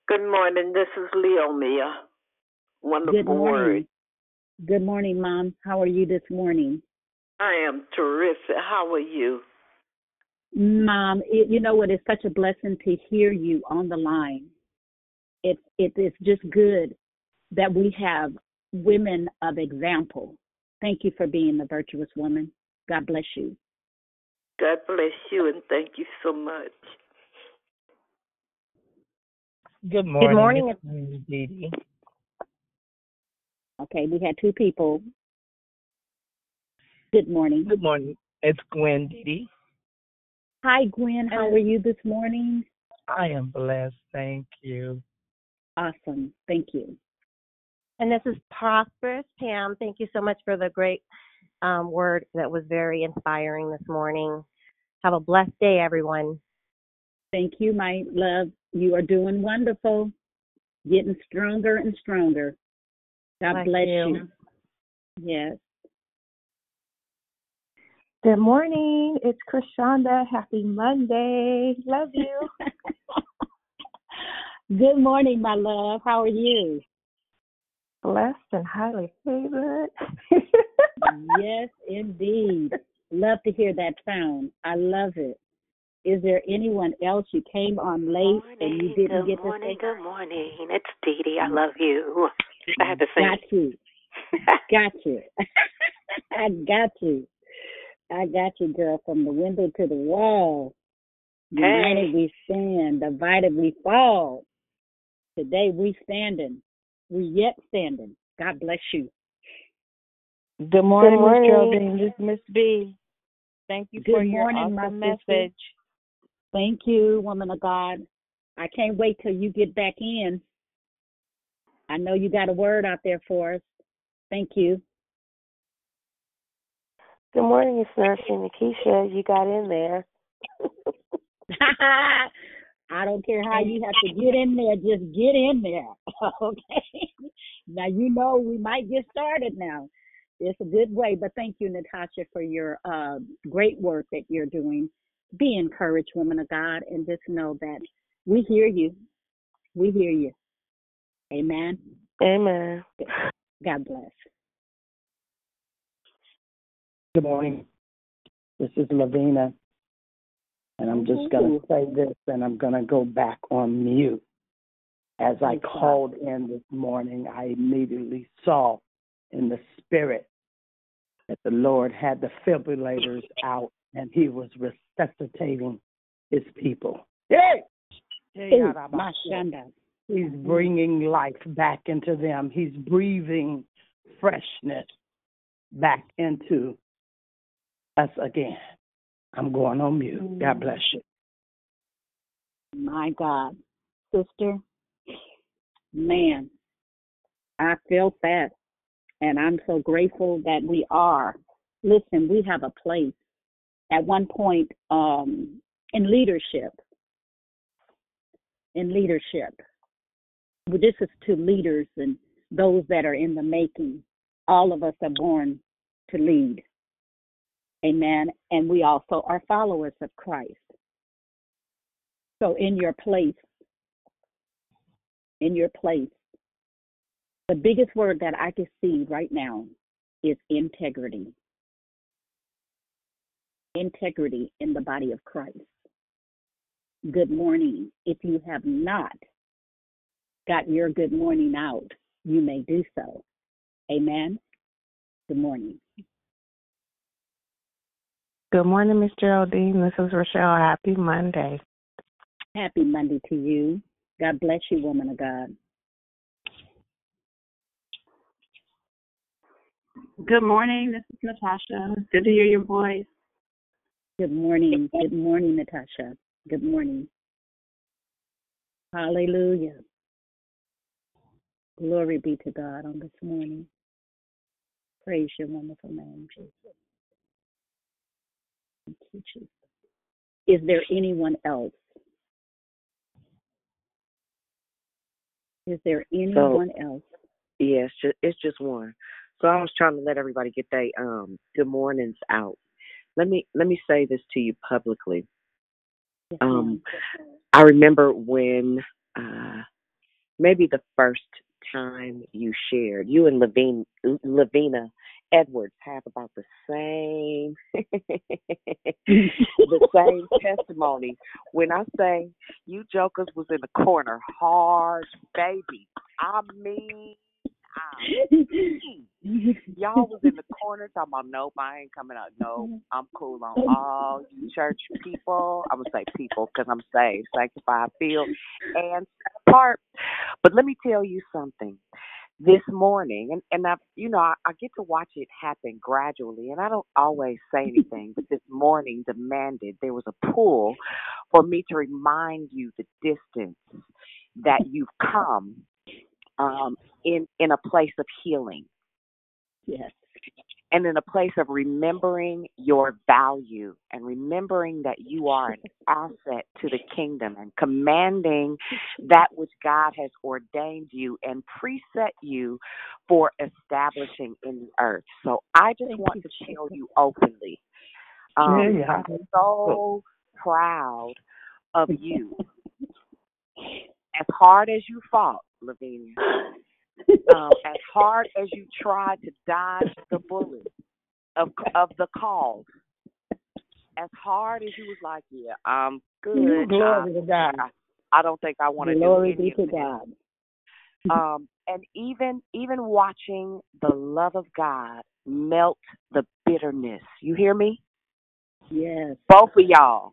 Good morning. This is Leo Mia. Wonderful Good morning. word. Good morning, Mom. How are you this morning? I am terrific. How are you? Mom, it, you know what? It's such a blessing to hear you on the line. It, it is just good that we have women of example. Thank you for being the virtuous woman. God bless you. God bless you and thank you so much. Good morning. Good morning. It's me, Dee Dee. Okay, we had two people. Good morning. Good morning. It's Gwen Dee Dee. Hi, Gwen. How are you this morning? I am blessed. Thank you. Awesome. Thank you. And this is Prosperous Pam. Thank you so much for the great um, word that was very inspiring this morning. Have a blessed day, everyone. Thank you, my love. You are doing wonderful. Getting stronger and stronger. God Bless bless you. you. Yes. Good morning. It's Krishanda. Happy Monday. Love you. Good morning, my love. How are you? Blessed and highly favored. yes, indeed. Love to hear that sound. I love it. Is there anyone else you came on late and you didn't good get morning, to say? good morning. It's Dee Dee. I love you. I had to say. Got you. got you. I got you. I got you, girl, from the window to the wall. United Hey. we stand, divided we fall. Today we standing. We yet standing. God bless you. Good morning, Miss morning. Geraldine. This is Miss B. Thank you for Good your morning, my awesome sister. message. Thank you, woman of God. I can't wait till you get back in. I know you got a word out there for us. Thank you. Good morning, it's Nurse Nikisha. You got in there. I don't care how you have to get in there, just get in there. okay. Now you know we might get started now. It's a good way, but thank you, Natasha, for your uh, great work that you're doing. Be encouraged, woman of God, and just know that we hear you. We hear you. Amen. Amen. God bless. Good morning. This is Lavina. And I'm just going to say this and I'm going to go back on mute. As I called in this morning, I immediately saw in the spirit that the Lord had the fibrillators out and he was resuscitating his people. Hey! Ooh, my shanda. He's bringing life back into them. He's breathing freshness back into us again. I'm going on mute. God mm. bless you. My God. Sister, man, I felt that. And I'm so grateful that we are. Listen, we have a place at one point um, in leadership. In leadership. Well, this is to leaders and those that are in the making. All of us are born to lead. Amen. And we also are followers of Christ. So, in your place, in your place, the biggest word that I can see right now is integrity. Integrity in the body of Christ. Good morning. If you have not got your good morning out, you may do so. Amen. Good morning. Good morning, Miss Geraldine. This is Rochelle. Happy Monday. Happy Monday to you. God bless you, woman of God. Good morning. This is Natasha. Good to hear your voice. Good morning. Good morning, Natasha. Good morning. Hallelujah. Glory be to God on this morning. Praise your wonderful name, Jesus. Thank you, Jesus. Is there anyone else? Is there anyone else? Yeah, it's just, it's just one. So I was trying to let everybody get their um good mornings out. Let me let me say this to you publicly. Um, I remember when uh maybe the first time you shared, you and Levine Lavina Edwards have about the same the same testimony. When I say you jokers was in the corner hard, baby. I mean I um, y'all was in the corner talking about nope, I ain't coming out. No, I'm cool on all you church people. I'm gonna say people because I'm saved, sanctified, filled, and apart. But let me tell you something. This morning, and and I, you know, I, I get to watch it happen gradually, and I don't always say anything. But this morning demanded there was a pull for me to remind you the distance that you've come um, in in a place of healing Yes. and in a place of remembering your value and remembering that you are an asset to the kingdom and commanding that which God has ordained you and preset you for establishing in the earth. So I just want to tell you openly, um, Yeah. I'm so proud of you. As hard as you fought, Lavinia, um, as hard as you tried to dodge the bullet of of the calls, as hard as you was like, yeah, I'm good. Glory I, to God. I, I don't think I want to do Glory any be to. God. Um, and even even watching the love of God melt the bitterness. You hear me? Yes. Both of y'all.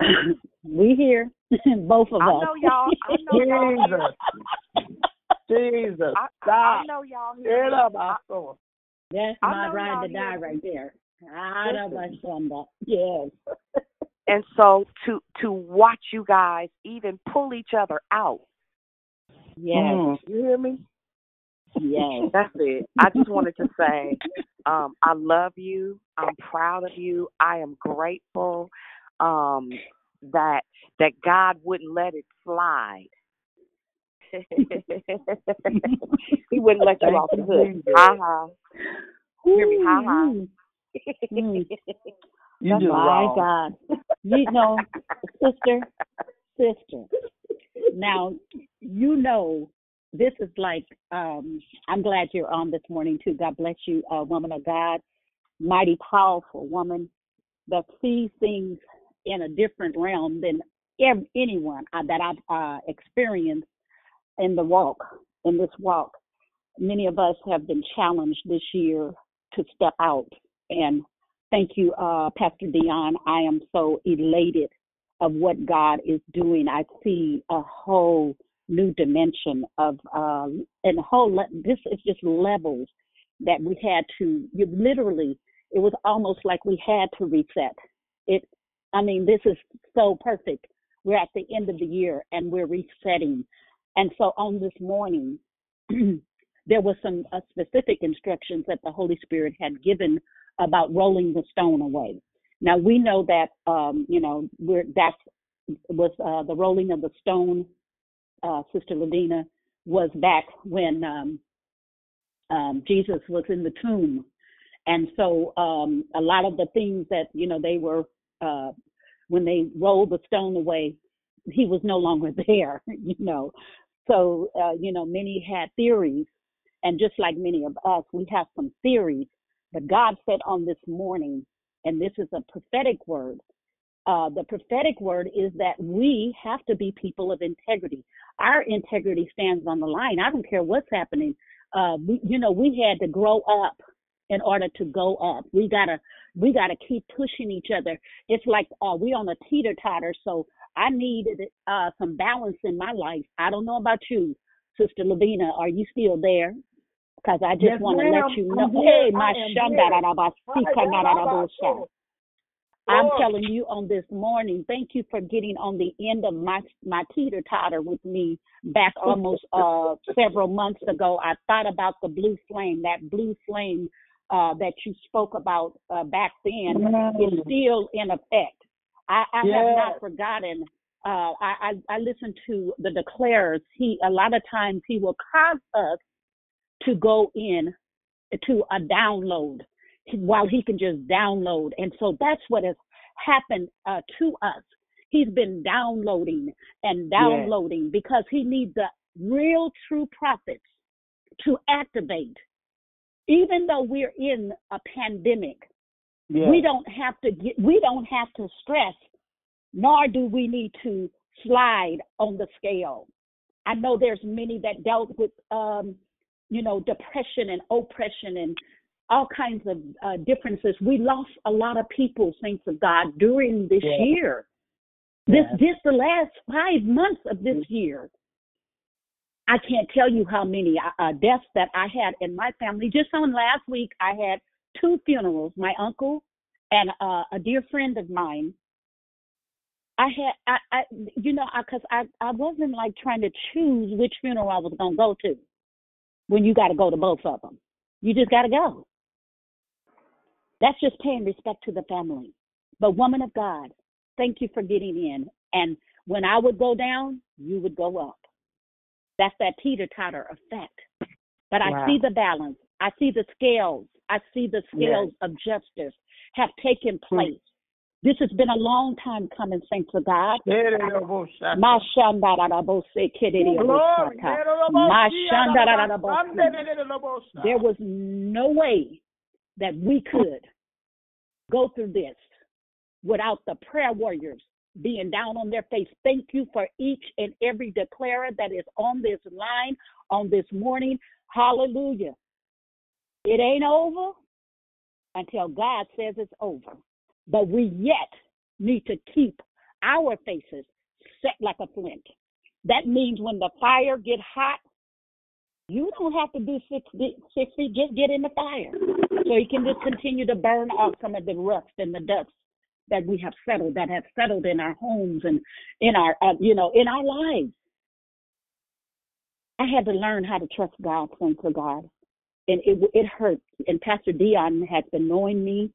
we here. Both of I us. know y'all. I know y'all. Here. Jesus. I, I know y'all here. Get up, I saw. That's I my know ride y'all to die hear right there. Out of my Ashunda. Yes. And so to to watch you guys even pull each other out. Yes. You hear me? Yes. That's it. I just wanted to say, um, I love you. I'm proud of you. I am grateful um, that that God wouldn't let it slide. he wouldn't let you off the you, hook. Ha ha. Hear me? Ha ha. Mm. You do My wrong. God. You know, sister, sister. Now, you know, this is like, um, I'm glad you're on this morning too. God bless you, uh, woman of God. Mighty powerful woman that sees things in a different realm than ev- anyone uh, that I've uh, experienced in the walk, in this walk. Many of us have been challenged this year to step out. And thank you, uh, Pastor Dion. I am so elated of what God is doing. I see a whole new dimension of, uh, and a whole, le- this is just levels that we had to, you literally, it was almost like we had to reset. It, I mean, this is so perfect we're at the end of the year and we're resetting. And so on this morning, there was some uh, specific instructions that the Holy Spirit had given about rolling the stone away. Now we know that um, you know we're that's was uh, the rolling of the stone, uh, Sister Ladina, was back when um, um, Jesus was in the tomb, and so um, a lot of the things that you know they were uh, when they rolled the stone away, he was no longer there. You know, so uh, you know many had theories, and just like many of us, we have some theories. But God said on this morning, and this is a prophetic word. Uh, the prophetic word is that we have to be people of integrity. Our integrity stands on the line. I don't care what's happening. Uh, we, you know, we had to grow up in order to go up. We gotta, we gotta keep pushing each other. It's like uh, we on a teeter totter. So I needed uh, some balance in my life. I don't know about you, Sister Lavina. Are you still there? Because I just Yes, want to let you I'm know. Hey, my shanda here. da da ba si ka na da da bo sha. I'm telling you on this morning, thank you for getting on the end of my my teeter totter with me back almost uh several months ago. I thought about the blue flame, that blue flame uh that you spoke about uh back then is Mm. still in effect. I, I have not forgotten. Uh I, I I listen to the declares. He a lot of times he will cause us to go in to a download while he can just download. And so that's what has happened uh, to us. He's been downloading and downloading because he needs the real true prophets to activate. Even though we're in a pandemic, we don't have to get, we don't have to stress, nor do we need to slide on the scale. I know there's many that dealt with, um, you know, depression and oppression and all kinds of uh, differences. We lost a lot of people, saints of God, during this Yes. year. This, Yes. this, the last five months of this year. I can't tell you how many uh, uh, deaths that I had in my family. Just on last week, I had two funerals. My uncle and uh, a dear friend of mine. I had, I, I you know, because I, I wasn't like trying to choose which funeral I was gonna go to. When you got to go to both of them, you just got to go. That's just paying respect to the family. But woman of God, thank you for getting in. And when I would go down, you would go up. That's that teeter totter effect. But I Wow. see the balance. I see the scales. I see the scales of justice have taken place. This has been a long time coming, saints of God. There was no way that we could go through this without the prayer warriors being down on their face. Thank you for each and every declarer that is on this line on this morning. Hallelujah. It ain't over until God says it's over. But we yet need to keep our faces set like a flint. That means when the fire get hot, you don't have to do six, feet- six feet, just get in the fire. So you can just continue to burn off some of the rust and the dust that we have settled, that have settled in our homes and in our, uh, you know, in our lives. I had to learn how to trust God, thanks to God. And it it hurt. And Pastor Dion has been knowing me,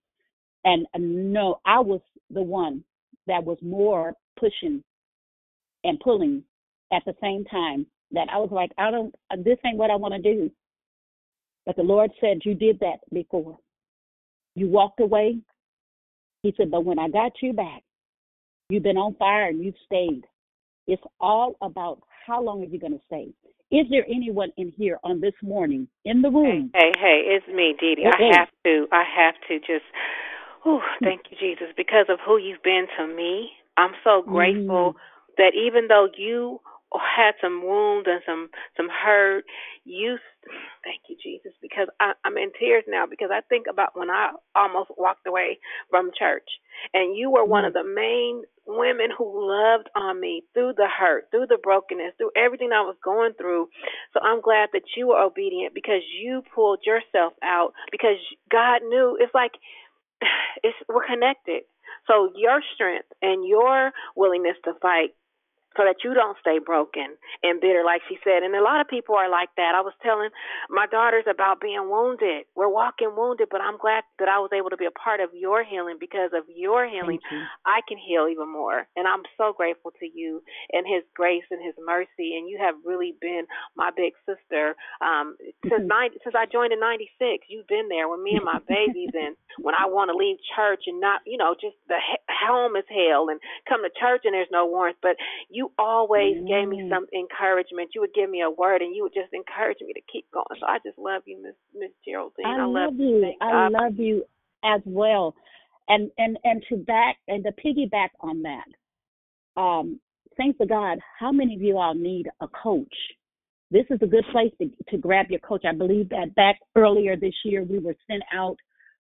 and uh, no, I was the one that was more pushing and pulling at the same time. That I was like, I don't, uh, this ain't what I want to do. But the Lord said, You did that before. You walked away. He said, But when I got you back, you've been on fire and you've stayed. It's all about how long are you going to stay. Is there anyone in here on this morning in the room? Hey, hey, it's me, Dee Dee. Hey, I have to, I have to just, oh, thank you, Jesus, because of who you've been to me. I'm so grateful mm. that even though you had some wounds and some some hurt, you, thank you, Jesus, because I, I'm in tears now because I think about when I almost walked away from church, and you were one of the main women who loved on me through the hurt, through the brokenness, through everything I was going through. So I'm glad that you were obedient because you pulled yourself out because God knew it's like it's we're connected. So your strength and your willingness to fight so that you don't stay broken and bitter, like she said. And a lot of people are like that. I was telling my daughters about being wounded. We're walking wounded, but I'm glad that I was able to be a part of your healing because of your healing. you. I can heal even more. And I'm so grateful to you and His grace and His mercy. And you have really been my big sister um, since Mhm. 90, since I joined in '96. You've been there with me and my babies, and when I want to leave church and not, you know, just the he- home is hell, and come to church and there's no warmth. But you always gave me Mm. some encouragement. You would give me a word, and you would just encourage me to keep going. So I just love you, Miss Miss Geraldine. I love love you. Thank I God love you as well. And and and to back and to piggyback on that, um, thanks to God, how many of you all need a coach? This is a good place to to grab your coach. I believe that back earlier this year we were sent out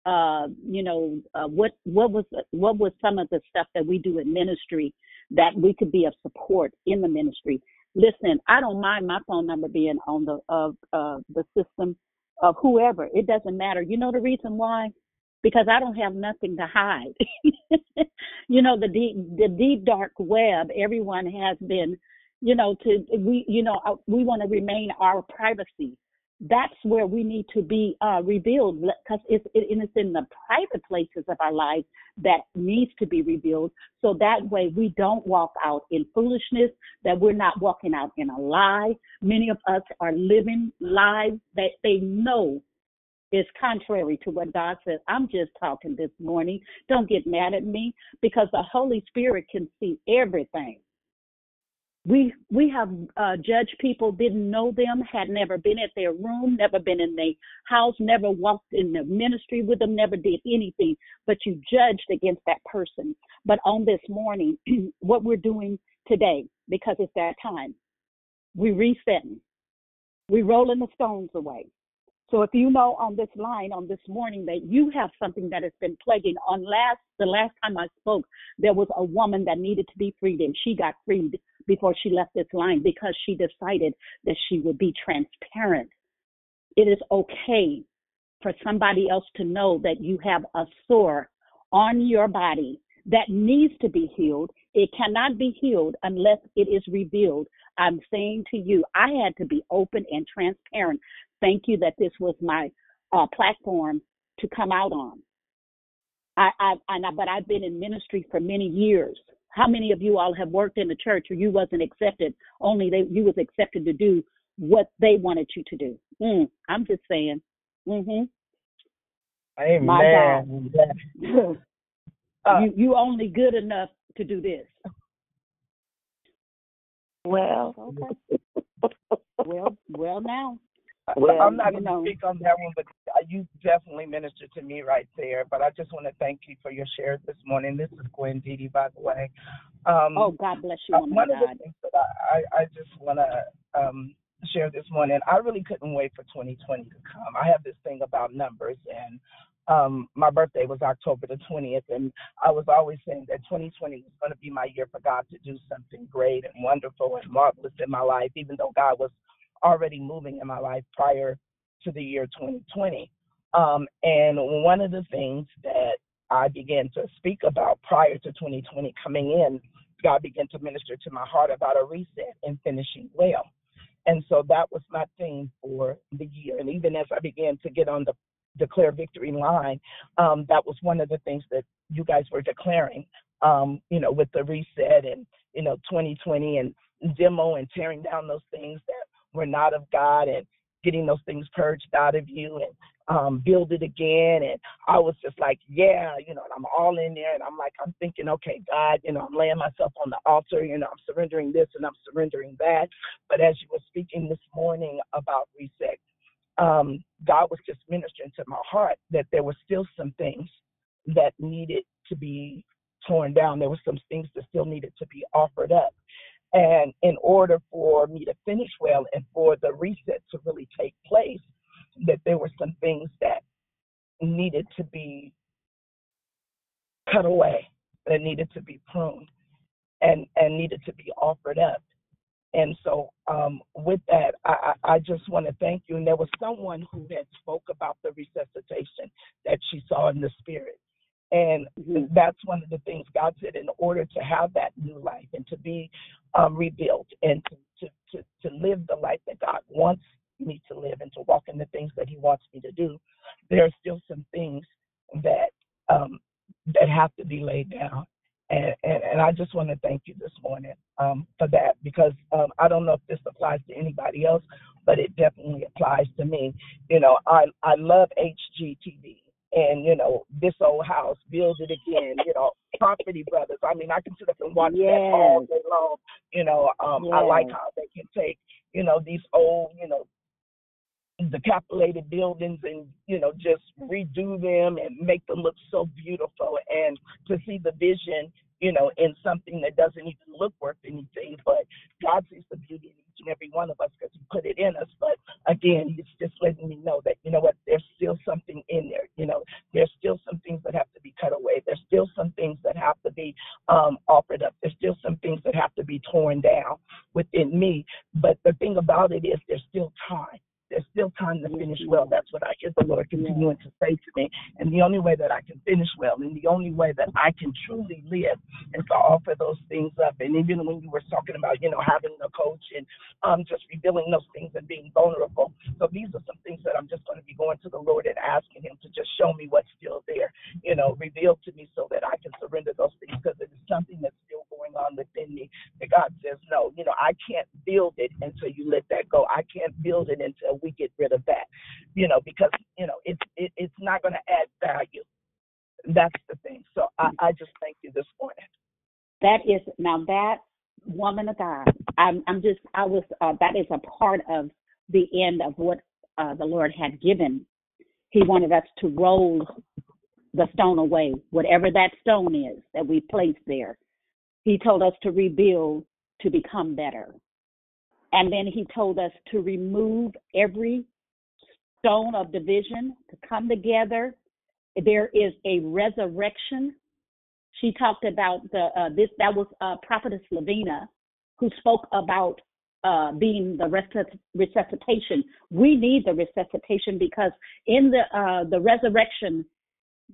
uh, you know, uh, what what was what was some of the stuff that we do in ministry that we could be of support in the ministry. Listen, I don't mind my phone number being on the of uh, the system of whoever. It doesn't matter. You know the reason why? Because I don't have nothing to hide. you know the deep the deep dark web. Everyone has been, you know, to we you know uh, we want to remain our privacy that's where we need to be uh, revealed because it's, it, it's in the private places of our lives that needs to be revealed so that way we don't walk out in foolishness that we're not walking out in a lie many of us are living lives that they know is contrary to what God says. I'm just talking this morning. Don't get mad at me because the Holy Spirit can see everything. We we have uh, judged people, didn't know them, had never been at their room, never been in their house, never walked in the ministry with them, never did anything, but you judged against that person. But on this morning, what we're doing today, because it's that time, we resetting, we rolling the stones away. So if you know on this line on this morning that you have something that has been plaguing on last the last time I spoke, there was a woman that needed to be freed and she got freed before she left this line because she decided that she would be transparent. It is okay for somebody else to know that you have a sore on your body that needs to be healed. It cannot be healed unless it is revealed. I'm saying to you, I had to be open and transparent. Thank you that this was my uh, platform to come out on. I, I, I, but I've been in ministry for many years. How many of you all have worked in the church or you wasn't accepted? Only they, you was accepted to do what they wanted you to do. Mm, I'm just saying. Mm-hmm. Amen. My God. Uh, you you only good enough to do this. Well, Okay. well, well now. Well, I'm not going to speak on that one, but uh, you definitely ministered to me right there. But I just want to thank you for your share this morning. This is Gwen Didi, by the way. Um, Oh, God bless you, uh, woman one of of the God. things that I, I, I just want to um, share this morning, I really couldn't wait for 2020 to come. I have this thing about numbers, and um, my birthday was October the 20th, and I was always saying that 2020 was going to be my year for God to do something great and wonderful and marvelous in my life, even though God was already moving in my life prior to the year 2020. Um, and one of the things that I began to speak about prior to 2020 coming in, God began to minister to my heart about a reset and finishing well. And so that was my theme for the year. And even as I began to get on the declare victory line, um, that was one of the things that you guys were declaring, um, you know, with the reset and, you know, 2020 and demo and tearing down those things that were not of God and getting those things purged out of you and um, build it again. And I was just like, yeah, you know, and I'm all in there. And I'm like, I'm thinking, okay, God, you know, I'm laying myself on the altar, you know, I'm surrendering this and I'm surrendering that. But as you were speaking this morning about reset, um, God was just ministering to my heart that there were still some things that needed to be torn down. There were some things that still needed to be offered up. And in order for me to finish well and for the reset to really take place, that there were some things that needed to be cut away, that needed to be pruned, and and needed to be offered up. And so, um, with that, I, I just want to thank you. And there was someone who had spoke about the resuscitation that she saw in the spirit. And that's one of the things God said in order to have that new life and to be um, rebuilt and to, to, to, to live the life that God wants me to live and to walk in the things that He wants me to do, there are still some things that um, that have to be laid down. And, and, and I just want to thank you this morning um, for that because um, I don't know if this applies to anybody else, but it definitely applies to me. You know, I I love HGTV and you know this old house, build it again. You know, Property Brothers. I mean, I can sit up and watch Yes. that all day long. You know, um, I like how they can take you know these old you know decapitated buildings and you know just redo them and make them look so beautiful and to see the vision you know in something that doesn't even look worth anything but god sees the beauty in each and every one of us because he put it in us but again it's just letting me know that you know what there's still something in there you know there's still some things that have to be cut away. There's still some things that have to be um offered up. There's still some things that have to be torn down within me. But the thing about it is there's still time there's still time to finish well. That's what I hear the Lord continuing to say to me. And the only way that I can finish well, and the only way that I can truly live, is to offer those things up. And even when you were talking about, you know, having a coach and um, just revealing those things and being vulnerable. So these are some things that I'm just going to be going to the Lord and asking Him to just show me what's still there, you know, reveal to me so that I can surrender those things because it is something that's still going on within me that God says, no, you know, I can't build it until you let that go. I can't build it until we get rid of that, you know, because, you know, it's, it, it's not going to add value. That's the thing. So I, I just thank you this morning. That is now that woman of God. I'm I'm just I was uh, that is a part of the end of what uh, the Lord had given. He wanted us to roll the stone away, whatever that stone is that we placed there. He told us to rebuild to become better. And then he told us to remove every stone of division, to come together. There is a resurrection. She talked about the uh, this that was uh, prophetess Lavina who spoke about uh, being the resusc- resuscitation. We need the resuscitation because in the uh, the resurrection,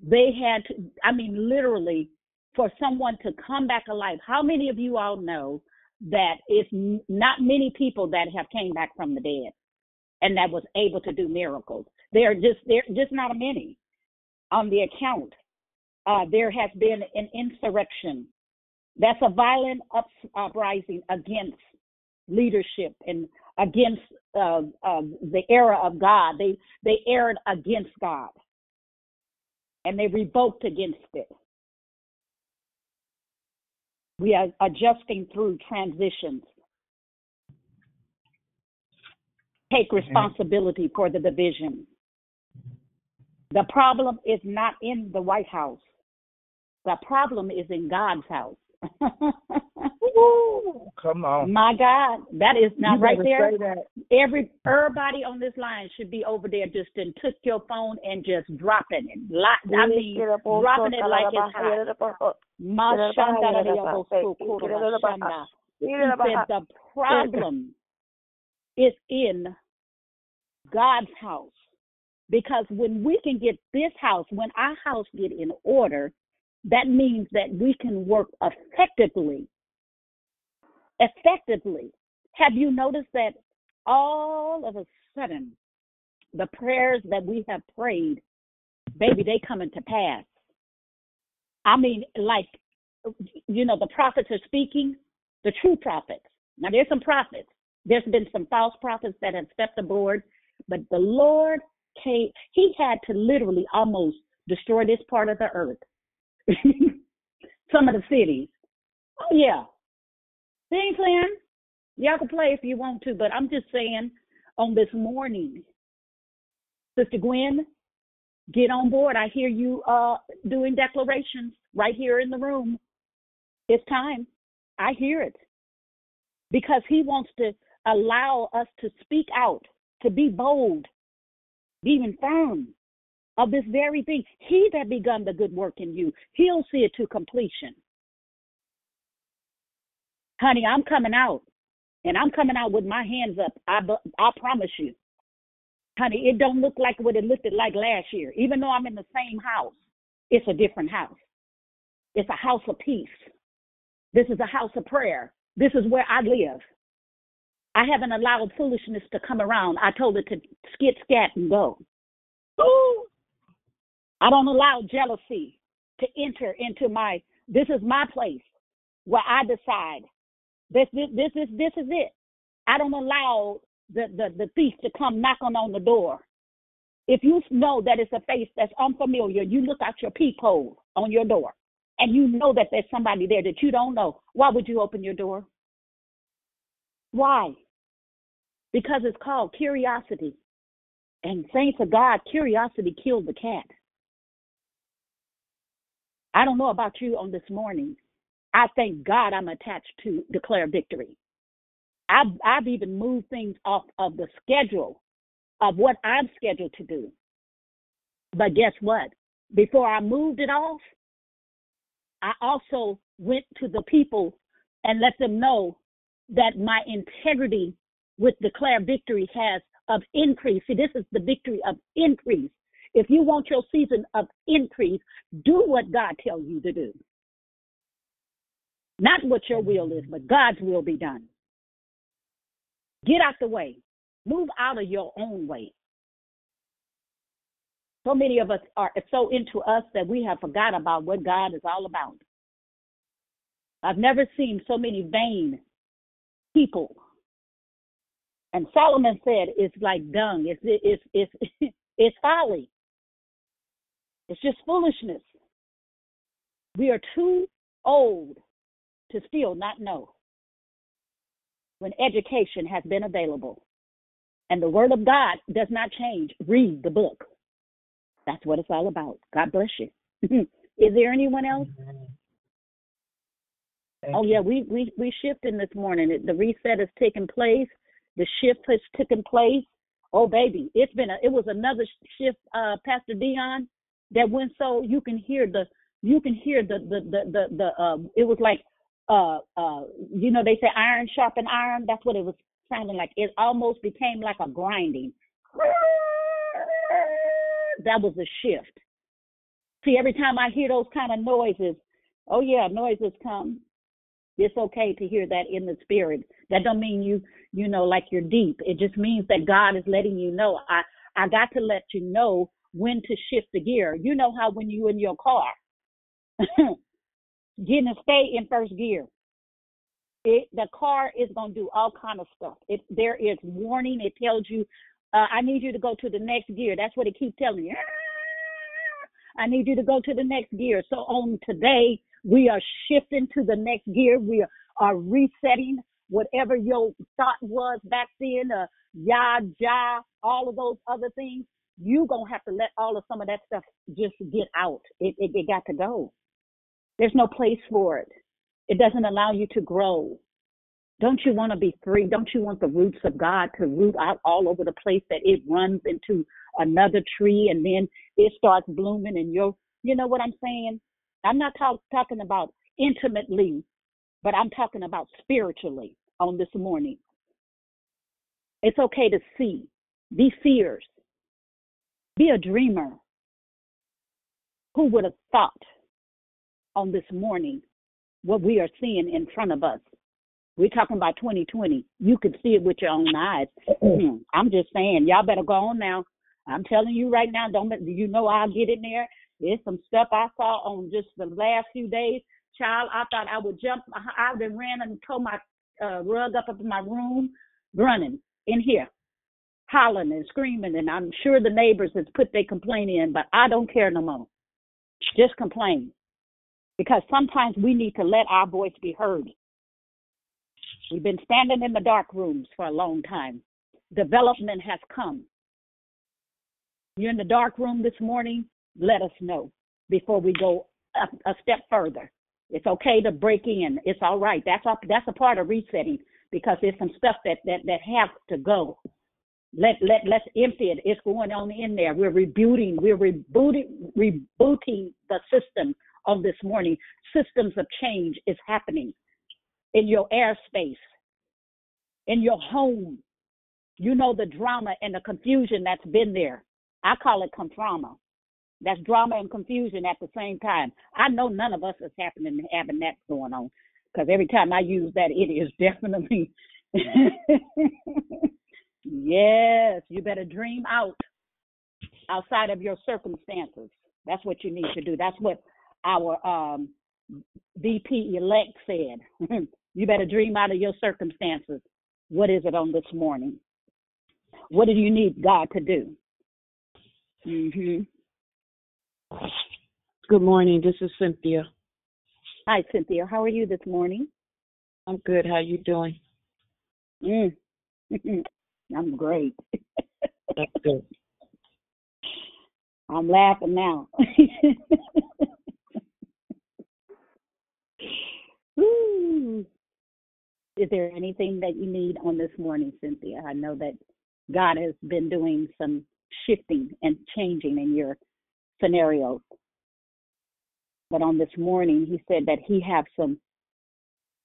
they had to. I mean, literally, for someone to come back alive. How many of you all know that it's not many people that have came back from the dead and that was able to do miracles? There are just there just not many on the account. Uh, there has been an insurrection. That's a violent uprising against leadership and against uh, uh, the era of God. They they erred against God, and they revoked against it. We are adjusting through transitions. Take responsibility for the division. The problem is not in the White House. The problem is in God's house. Come on. My God, that is not You right there. Every everybody on this line should be over there just and took your phone and just dropping it. Li- I mean, dropping it like it's hot. Mashandarayabosukurashanda. He said the problem is in God's house. Because when we can get this house, when our house get in order, that means that we can work effectively. Effectively. Have you noticed that all of a sudden the prayers that we have prayed, baby, they coming to pass. I mean, like you know, the prophets are speaking, the true prophets. Now there's some prophets. There's been some false prophets that have stepped aboard, but the Lord came he had to literally almost destroy this part of the earth. some of the cities. Oh yeah. Ain't playing. Y'all can play if you want to, but I'm just saying on this morning, Sister Gwen, get on board. I hear you uh doing declarations right here in the room. It's time. I hear it. Because he wants to allow us to speak out, to be bold, be even firm of this very thing. He that begun the good work in you, he'll see it to completion. Honey, I'm coming out. And I'm coming out with my hands up. I I promise you. Honey, it don't look like what it looked like last year, even though I'm in the same house. it's a different house. It's a house of peace. This is a house of prayer. This is where I live. I haven't allowed foolishness to come around. I told it to skit, scat, and go. Ooh. I don't allow jealousy to enter into my. This is my place where I decide. This this is this is it. I don't allow the, the, the thief to come knocking on the door. If you know that it's a face that's unfamiliar, you look out your peephole on your door and you know that there's somebody there that you don't know. Why would you open your door? Why? Because it's called curiosity. And saints of God, curiosity killed the cat. I don't know about you on this morning. I thank God I'm attached to declare victory. I've, I've even moved things off of the schedule of what I'm scheduled to do. But guess what? Before I moved it off, I also went to the people and let them know that my integrity with declare victory has of increase. See, this is the victory of increase. If you want your season of increase, do what God tells you to do. Not what your will is, but God's will be done. Get out the way. Move out of your own way. So many of us are so into us that we have forgot about what God is all about. I've never seen so many vain people. And Solomon said it's like dung. It's it's it's it's folly. It's just foolishness. We are too old to still not know when education has been available. And the word of God does not change. Read the book. That's what it's all about. God bless you. Is there anyone else? Thank oh yeah, we we we shifting this morning. The reset has taken place. The shift has taken place. Oh baby, it's been a it was another shift, uh, Pastor Dion, that went so you can hear the you can hear the the the the, the uh, it was like uh, uh, you know, they say iron sharpen iron. That's what it was sounding like. It almost became like a grinding. That was a shift. See, every time I hear those kind of noises, oh yeah, noises come. It's okay to hear that in the spirit. That don't mean you, you know, like you're deep. It just means that God is letting you know. I, I got to let you know when to shift the gear. You know how when you in your car, getting to stay in first gear. It, the car is going to do all kind of stuff. It, there is warning. It tells you, uh, I need you to go to the next gear. That's what it keeps telling you. I need you to go to the next gear. So on today, we are shifting to the next gear. We are, resetting whatever your thought was back then, uh, yah, all of those other things. You gonna have to let all of some of that stuff just get out. It, it, it got to go. There's no place for it. It doesn't allow you to grow. Don't you want to be free? Don't you want the roots of God to root out all over the place that it runs into another tree and then it starts blooming and you're, you know what I'm saying? I'm not talk, talking about intimately, but I'm talking about spiritually on this morning. It's okay to see, be seers, be a dreamer. Who would have thought on this morning what we are seeing in front of us. We're talking about 2020. You can see it with your own eyes. I'm just saying, y'all better go on now. I'm telling you right now, don't you know I'll get in there. There's some stuff I saw on just the last few days. Child, I thought I would jump. I been ran and tore my uh, rug up, up in my room, running in here, hollering and screaming. And I'm sure the neighbors has put their complaint in, but I don't care no more. Just complain because sometimes we need to let our voice be heard. We've been standing in the dark rooms for a long time. Development has come. You're in the dark room this morning, let us know before we go a, a step further. It's okay to break in. It's all right. That's a, that's a part of resetting because there's some stuff that that that have to go. Let let let's empty it. It's going on in there. We're rebooting. We're rebooting rebooting the system of this morning. Systems of change is happening in your airspace, in your home. You know the drama and the confusion that's been there. I call it conframa. That's drama and confusion at the same time. I know none of us is happening having that going on because every time I use that, it is definitely yes. You better dream out outside of your circumstances. That's what you need to do. That's what our um, VP elect said. you better dream out of your circumstances. What is it on this morning? What do you need God to do? Mhm. Good morning. This is Cynthia. Hi, Cynthia. How are you this morning? I'm good. How you doing? Mm. I'm great. That's good. I'm laughing now. Is there anything that you need on this morning, Cynthia? I know that God has been doing some shifting and changing in your scenarios. But on this morning, he said that he have some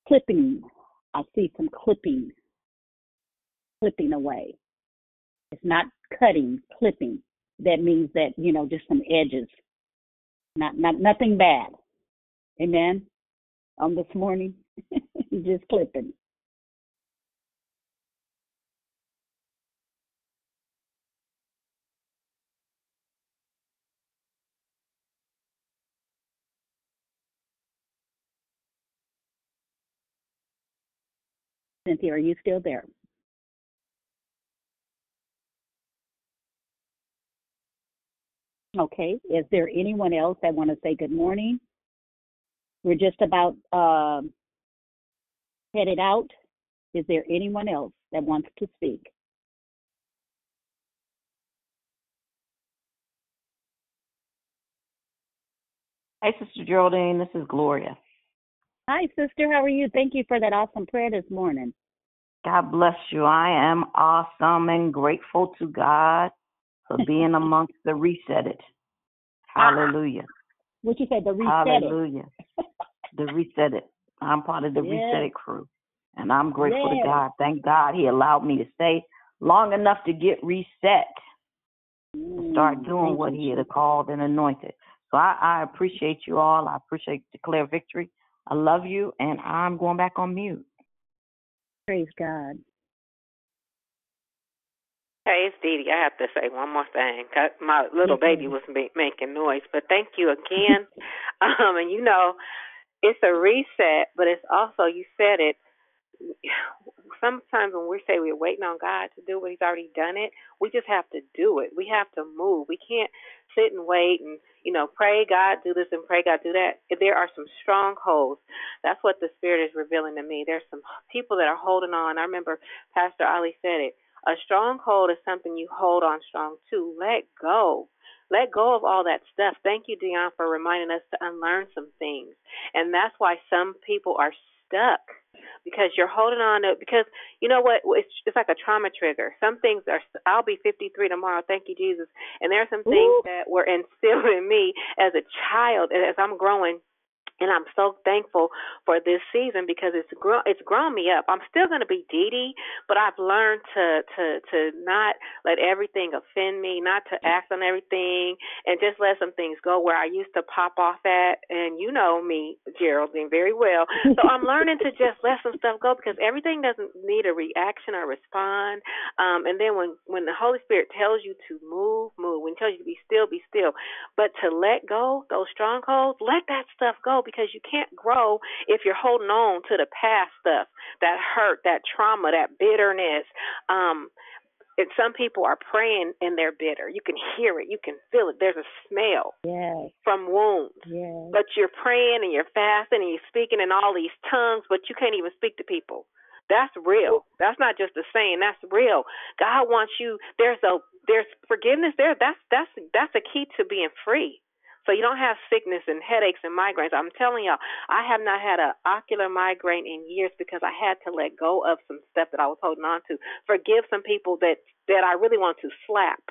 clipping. I see some clipping, clipping away. It's not cutting, clipping. That means that you know just some edges, not not nothing bad. Amen. On this morning, just clipping. Cynthia, are you still there? Okay. Is there anyone else that want to say good morning? We're just about um, headed out. Is there anyone else that wants to speak? Hey, Sister Geraldine, this is Gloria. Hi, sister. How are you? Thank you for that awesome prayer this morning. God bless you. I am awesome and grateful to God for being amongst the resetted. Hallelujah. What you say? The reset. Hallelujah. the Reset It. I'm part of the Yes. it crew. And I'm grateful Yes. to God. Thank God He allowed me to stay long enough to get reset to start Mm, doing what He had called and anointed. So I, I appreciate you all. I appreciate Declare Victory. I love you, and I'm going back on mute. Praise God. Hey, it's Dee Dee. I have to say one more thing. My little baby was ma- making noise, but thank you again. um, and you know, it's a reset, but it's also you said it. Sometimes when we say we're waiting on God to do what He's already done it, we just have to do it. We have to move. We can't sit and wait and you know pray God do this and pray God do that. There are some strongholds. That's what the Spirit is revealing to me. There's some people that are holding on. I remember Pastor Ali said it. A stronghold is something you hold on strong to. Let go. Let go of all that stuff. Thank you, Dion, for reminding us to unlearn some things. And that's why some people are stuck because you're holding on to because you know what? It's it's like a trauma trigger. Some things are i'll be 53 tomorrow. Thank you jesus. And there are some things that were instilled in me as a child and as i'm growing and I'm so thankful for this season because it's grown it's grown me up. I'm still going to be Dee Dee, but I've learned to to to not let everything offend me, not to act on everything, and just let some things go where I used to pop off at. And you know me, Geraldine, very well. So I'm learning to just let some stuff go because everything doesn't need a reaction or respond. Um, and then when when the Holy Spirit tells you to move, move. When he tells you to be still, be still. But to let go those strongholds, let that stuff go because you can't grow if you're holding on to the past stuff, that hurt, that trauma, that bitterness. Um, and some people are praying and they're bitter. You can hear it, you can feel it. There's a smell Yes. from wounds. Yes. But you're praying and you're fasting and you're speaking in all these tongues, but you can't even speak to people. That's real. That's not just a saying. That's real. God wants you. There's a there's forgiveness there. That's that's that's a key to being free. So you don't have sickness and headaches and migraines. I'm telling y'all, I have not had an ocular migraine in years because I had to let go of some stuff that I was holding on to. Forgive some people that that I really want to slap.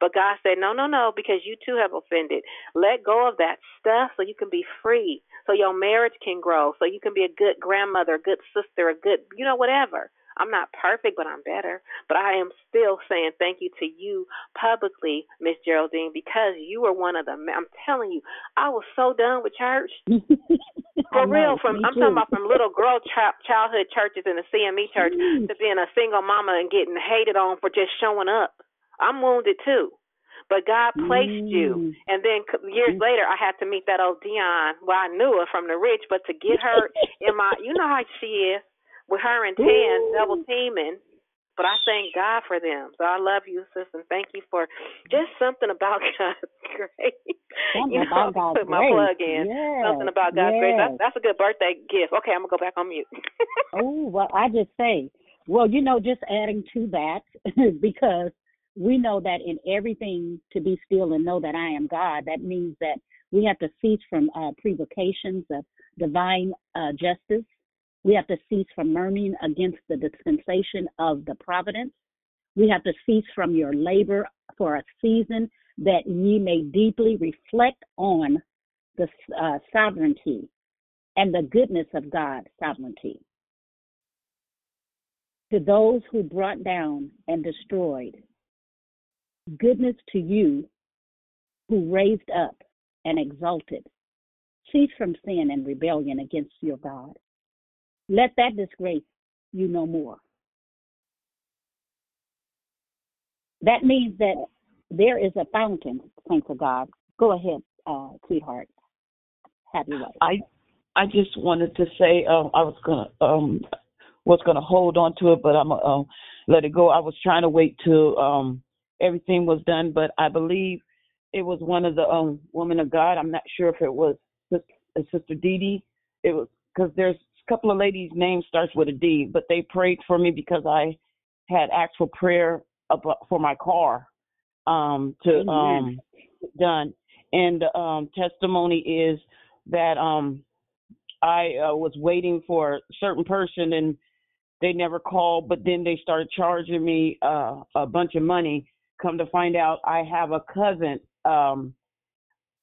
But God said, no, no, no, because you too have offended. Let go of that stuff so you can be free, so your marriage can grow, so you can be a good grandmother, a good sister, a good, you know, whatever. I'm not perfect, but I'm better. But I am still saying thank you to you publicly, Miss Geraldine, because you were one of the. I'm telling you, I was so done with church. For real, from I'm talking about from little girl ch- childhood churches in the CME church to being a single mama and getting hated on for just showing up. I'm wounded too. But God placed Mm. you, and then c- years later, I had to meet that old Dion. Well, I knew her from the rich, but to get her in my, you know how she is, with her and Tan double teaming. But I thank God for them. So I love you, sis, and thank you for just something about God's grace. Something you know, about God's put my grace. plug in. Yes, Something about God's grace. That's, that's a good birthday gift. Okay, I'm gonna go back on mute. Oh, well, I just say, well, you know, just adding to that, because we know that in everything to be still and know that I am God, that means that we have to cease from uh, prevocations of divine uh, justice. We have to cease from murmuring against the dispensation of the providence. We have to cease from your labor for a season that ye may deeply reflect on the uh, sovereignty and the goodness of God's sovereignty to those who brought down and destroyed, goodness to you who raised up and exalted. Cease from sin and rebellion against your God. Let that disgrace you no more. That means that there is a fountain, thanks to God. Go ahead, uh, sweetheart. Have your way. I I just wanted to say um, I was gonna um was gonna hold on to it, but I'm gonna uh, let it go. I was trying to wait till um everything was done, but I believe it was one of the um women of God. I'm not sure if it was Sis- uh, Sister Dee Dee. It was because there's couple of ladies' names starts with a D, but they prayed for me because I had asked for prayer about, for my car um to Amen. um done. And um testimony is that um I uh, was waiting for a certain person and they never called, but then they started charging me uh, a bunch of money. Come to find out, I have a cousin. Um,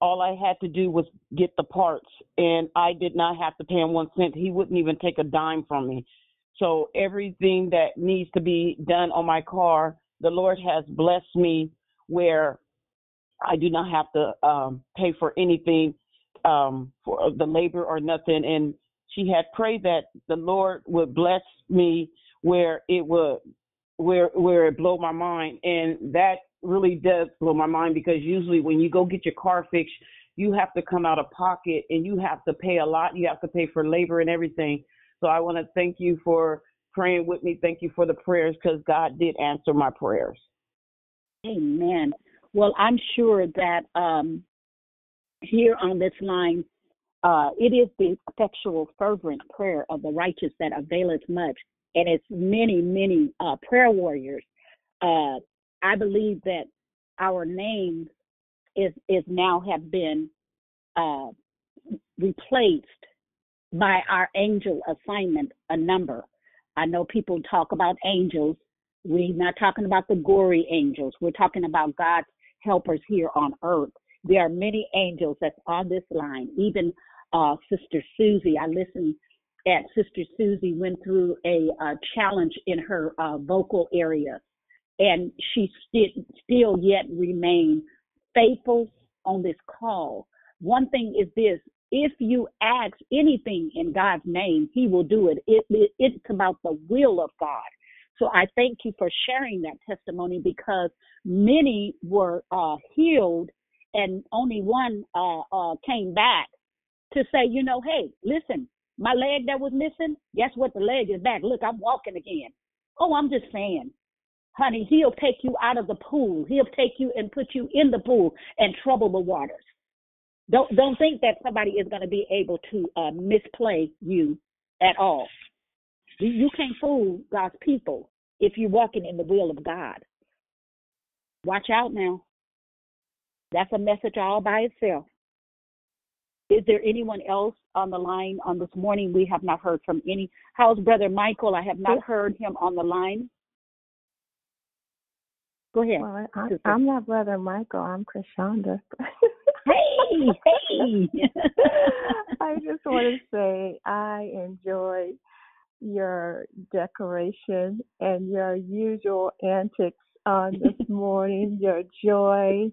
all I had to do was get the parts, and I did not have to pay him one cent. He wouldn't even take a dime from me. So everything that needs to be done on my car, the Lord has blessed me where I do not have to um, pay for anything um, for the labor or nothing. And she had prayed that the Lord would bless me where it would, where where it blow my mind, and that really does blow my mind because usually when you go get your car fixed, you have to come out of pocket and you have to pay a lot. You have to pay for labor and everything. So I want to thank you for praying with me. Thank you for the prayers because God did answer my prayers. Amen. Well, I'm sure that um, here on this line, uh, it is the effectual, fervent prayer of the righteous that availeth much, and it's many, many uh, prayer warriors. Uh, I believe that our names is is now have been uh, replaced by our angel assignment, a number. I know people talk about angels. We're not talking about the gory angels. We're talking about God's helpers here on earth. There are many angels that's on this line. Even uh, Sister Susie, I listened at Sister Susie went through a uh, challenge in her uh, vocal area, and she st- still yet remain faithful on this call. One thing is this: if you ask anything in God's name, He will do it. it, it it's about the will of God. So I thank you for sharing that testimony because many were uh, healed and only one uh, uh, came back to say, you know, hey, listen, my leg that was missing, guess what? The leg is back. Look, I'm walking again. Oh, I'm just saying, honey, he'll take you out of the pool. He'll take you and put you in the pool and trouble the waters. Don't don't think that somebody is going to be able to uh, misplay you at all. You, you can't fool God's people if you're walking in the will of God. Watch out now. That's a message all by itself. Is there anyone else on the line on this morning? We have not heard from any. How's Brother Michael? I have not heard him on the line. Go ahead. Well, I. I'm not Brother Michael. I'm Krishanda. Hey, hey. I just want to say I enjoyed your decoration and your usual antics on this morning, your joy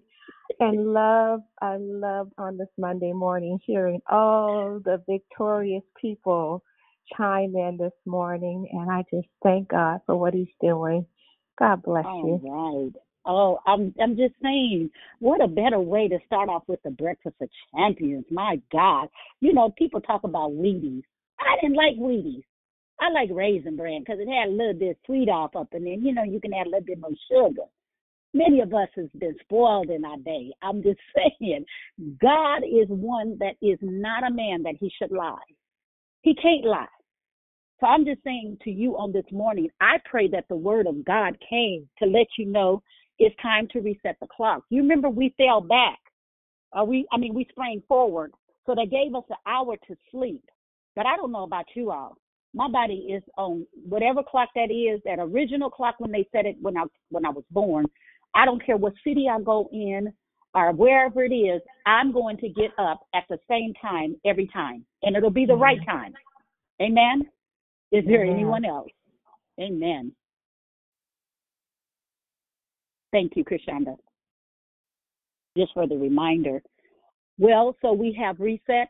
and love. I love on this Monday morning hearing all the victorious people chime in this morning, and I just thank God for what He's doing. God bless you. All right. Oh, I'm I'm just saying, what a better way to start off with the breakfast of champions. My God, you know, people talk about Wheaties. I didn't like Wheaties. I like Raisin Bran because it had a little bit of sweet off up in there. You know, you can add a little bit more sugar. Many of us has been spoiled in our day. I'm just saying, God is one that is not a man that he should lie. He can't lie. So I'm just saying to you on this morning, I pray that the word of God came to let you know it's time to reset the clock. You remember we fell back. Uh, we, I mean, we sprang forward. So they gave us an hour to sleep. But I don't know about you all. My body is on whatever clock that is, that original clock when they set it when I when I was born. I don't care what city I go in or wherever it is, I'm going to get up at the same time every time. And it'll be the right time. Amen. Is there Amen. anyone else? Amen. Thank you, Krishanda. Just for the reminder. Well, so we have reset.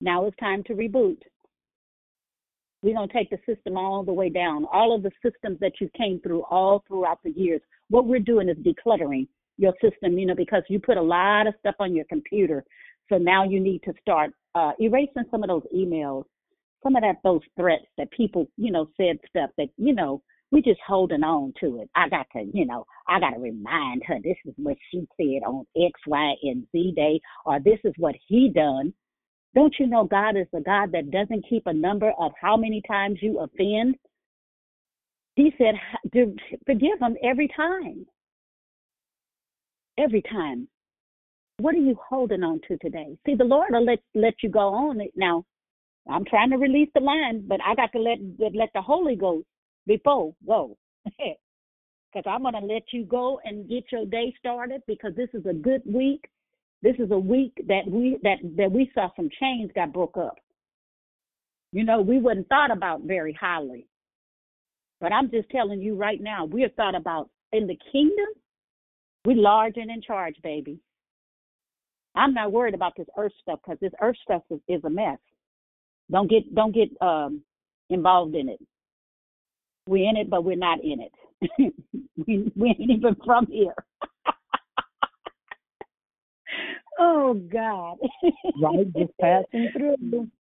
Now it's time to reboot. We're going to take the system all the way down. All of the systems that you came through all throughout the years. What we're doing is decluttering your system, you know, because you put a lot of stuff on your computer. So now you need to start uh, erasing some of those emails, some of that those threats that people, you know, said stuff that, you know, we just holding on to it. I got to, you know, I got to remind her this is what she said on X, Y, and Z day, or this is what he done. Don't you know God is a God that doesn't keep a number of how many times you offend? He said, "Do- forgive them every time. Every time. What are you holding on to today? See, the Lord will let let you go on it now. I'm trying to release the line, but I got to let let the Holy Ghost before go. Because I'm gonna let you go and get your day started because this is a good week. This is a week that we that that we saw some chains got broke up. You know, we wasn't thought about very highly. But I'm just telling you right now, we're thought about in the kingdom, we large and in charge, baby. I'm not worried about this earth stuff because this earth stuff is, is a mess. Don't get don't get um involved in it. We're in it, but we're not in it. we, we ain't even from here. oh God. Right, just passing through.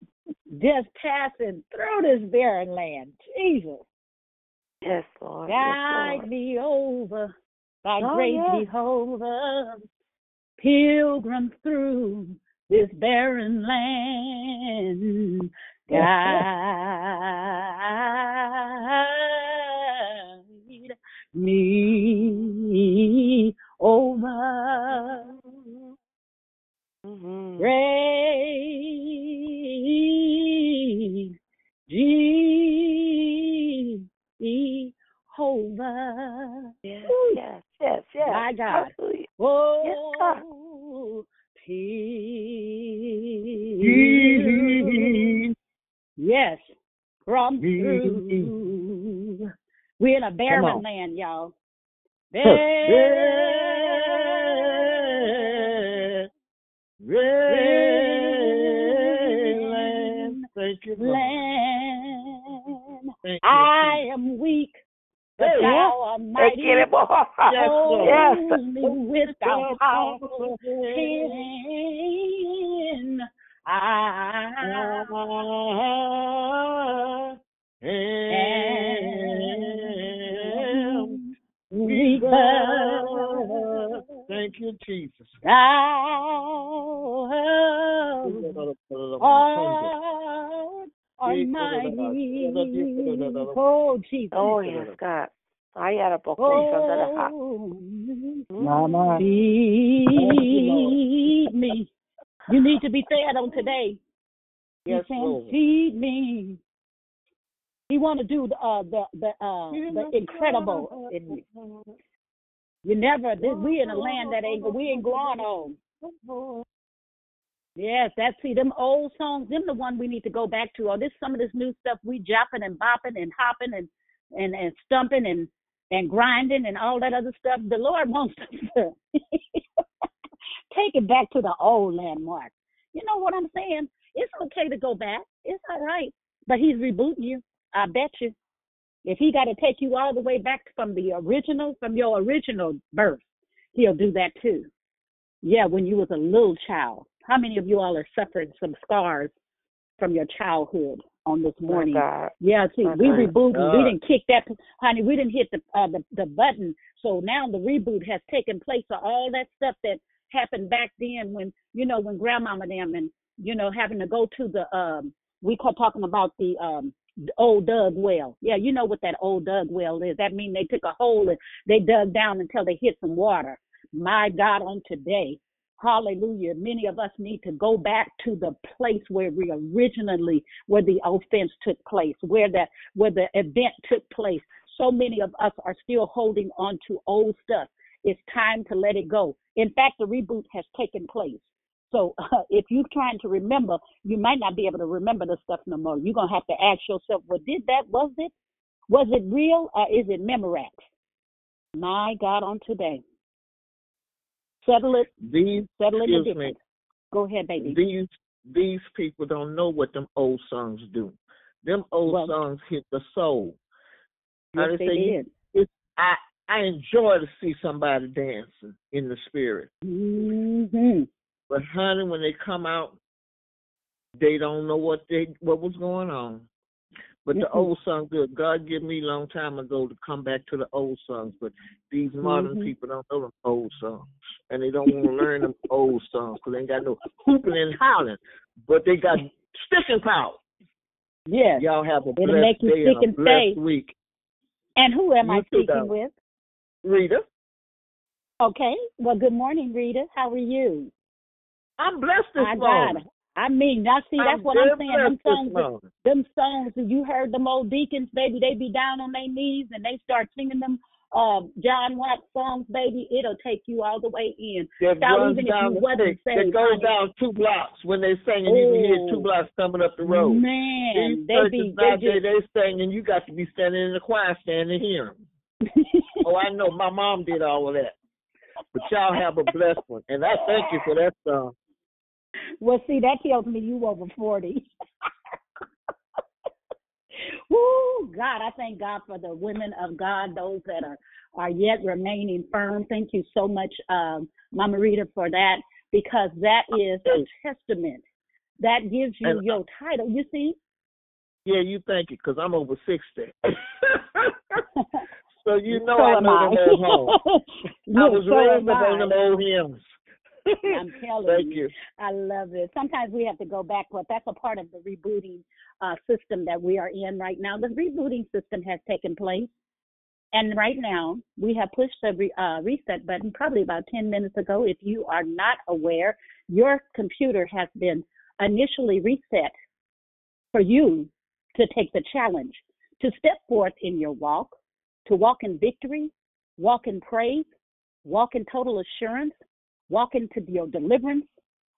Just passing through this barren land. Jesus. Yes, Lord. Yes, Guide Lord. me over by Oh, great yes. Jehovah, pilgrim through this barren land. Guide me over. Mm-hmm. Great Jehovah. Yes, yes, yes, yes. My God. Hallelujah. God. Oh. Peace. Yes, from through. We're in a barren land, y'all. Huh. Barren Land. Thank you, Lord. land. I am weak, but Hey, thou art Hey, mighty. get it, boy. Yes. Yes. With thy Thou powerful powerful hand I am weak. Thank you, Jesus. thou art almighty. Oh, Jesus. Oh, yes, God. I had a book under the heart. Oh, Mama. feed me. You need to be fed on today. Yes, he can Lord. feed me. He want to do the uh, the the uh, the incredible in me. You never. This, we in a land that ain't we ain't going on. Yes, that's see them old songs. Them the one we need to go back to. Or this some of this new stuff we jopping and bopping and hopping and and and stumping and and grinding and all that other stuff. The Lord wants us to take it back to the old landmark. You know what I'm saying? It's okay to go back. It's all right. But He's rebooting you. I bet you. If He got to take you all the way back from the original, from your original birth, He'll do that too. Yeah, when you was a little child. How many of you all are suffering some scars from your childhood on this morning? Yeah, see, we God. rebooted. We didn't kick that, honey. We didn't hit the uh, the the button. So now the reboot has taken place of all that stuff that happened back then when you know when grandmama and them and you know having to go to the um we call talking about the um the old dug well. Yeah, you know what that old dug well is. That means they took a hole and they dug down until they hit some water. My God, on today, hallelujah, many of us need to go back to the place where we originally, where the offense took place, where that, where the event took place. So many of us are still holding on to old stuff. It's time to let it go. In fact, the reboot has taken place. So uh, if you're trying to remember, you might not be able to remember the stuff no more. You're gonna have to ask yourself, well, did that? Was it? Was it real or is it Memorex? My God, on today. Settle it. These, Settle it excuse me. Go ahead, baby. these these people don't know what them old songs do. Them old Well- songs hit the soul. Yes, they they say did. It's, I I enjoy to see somebody dancing in the spirit. Mm-hmm. But honey, when they come out, they don't know what they what was going on. But the Mm-mm. old songs, good. God gave me a long time ago to come back to the old songs. But these modern Mhm. people don't know them old songs, and they don't want to learn them old songs because they ain't got no hooping and hollering. But they got sticking power. Yes. Y'all have a It'll blessed make you day stick and a blessed week. And who am I You too, speaking with? Rita, Okay. Well, good morning, Rita. How are you? I'm blessed this morning. I mean, now see, that's I'm what I'm saying. Them songs, that- them songs you heard them old deacons, baby, they be down on their knees and they start singing them uh, John Watts songs, baby. It'll take you all the way in. that Shout runs even if you wasn't that goes honey. down two blocks. When they sing, and you can hear two blocks coming up the road. Man, These they be they just they sing, and you got to be standing in the choir stand to hear 'em. Oh, I know. My mom did all of that. But y'all have a blessed one, and I thank you for that song. Well, see, that tells me you over 40. Woo, God, I thank God for the women of God, those that are, are yet remaining firm. Thank you so much, um, Mama Rita, for that, because that is a testament. That gives you And- your title. You see? Yeah, you thank it, because I'm over sixty. so you know So I know I. them old homes. I was so raised on them old hymns. I'm telling Thank you. you. I love it. Sometimes we have to go back, but that's a part of the rebooting uh, system that we are in right now. The rebooting system has taken place. And right now, we have pushed the re, uh, reset button probably about 10 minutes ago. If you are not aware, your computer has been initially reset for you to take the challenge, to step forth in your walk, to walk in victory, walk in praise, walk in total assurance, walk into your deliverance,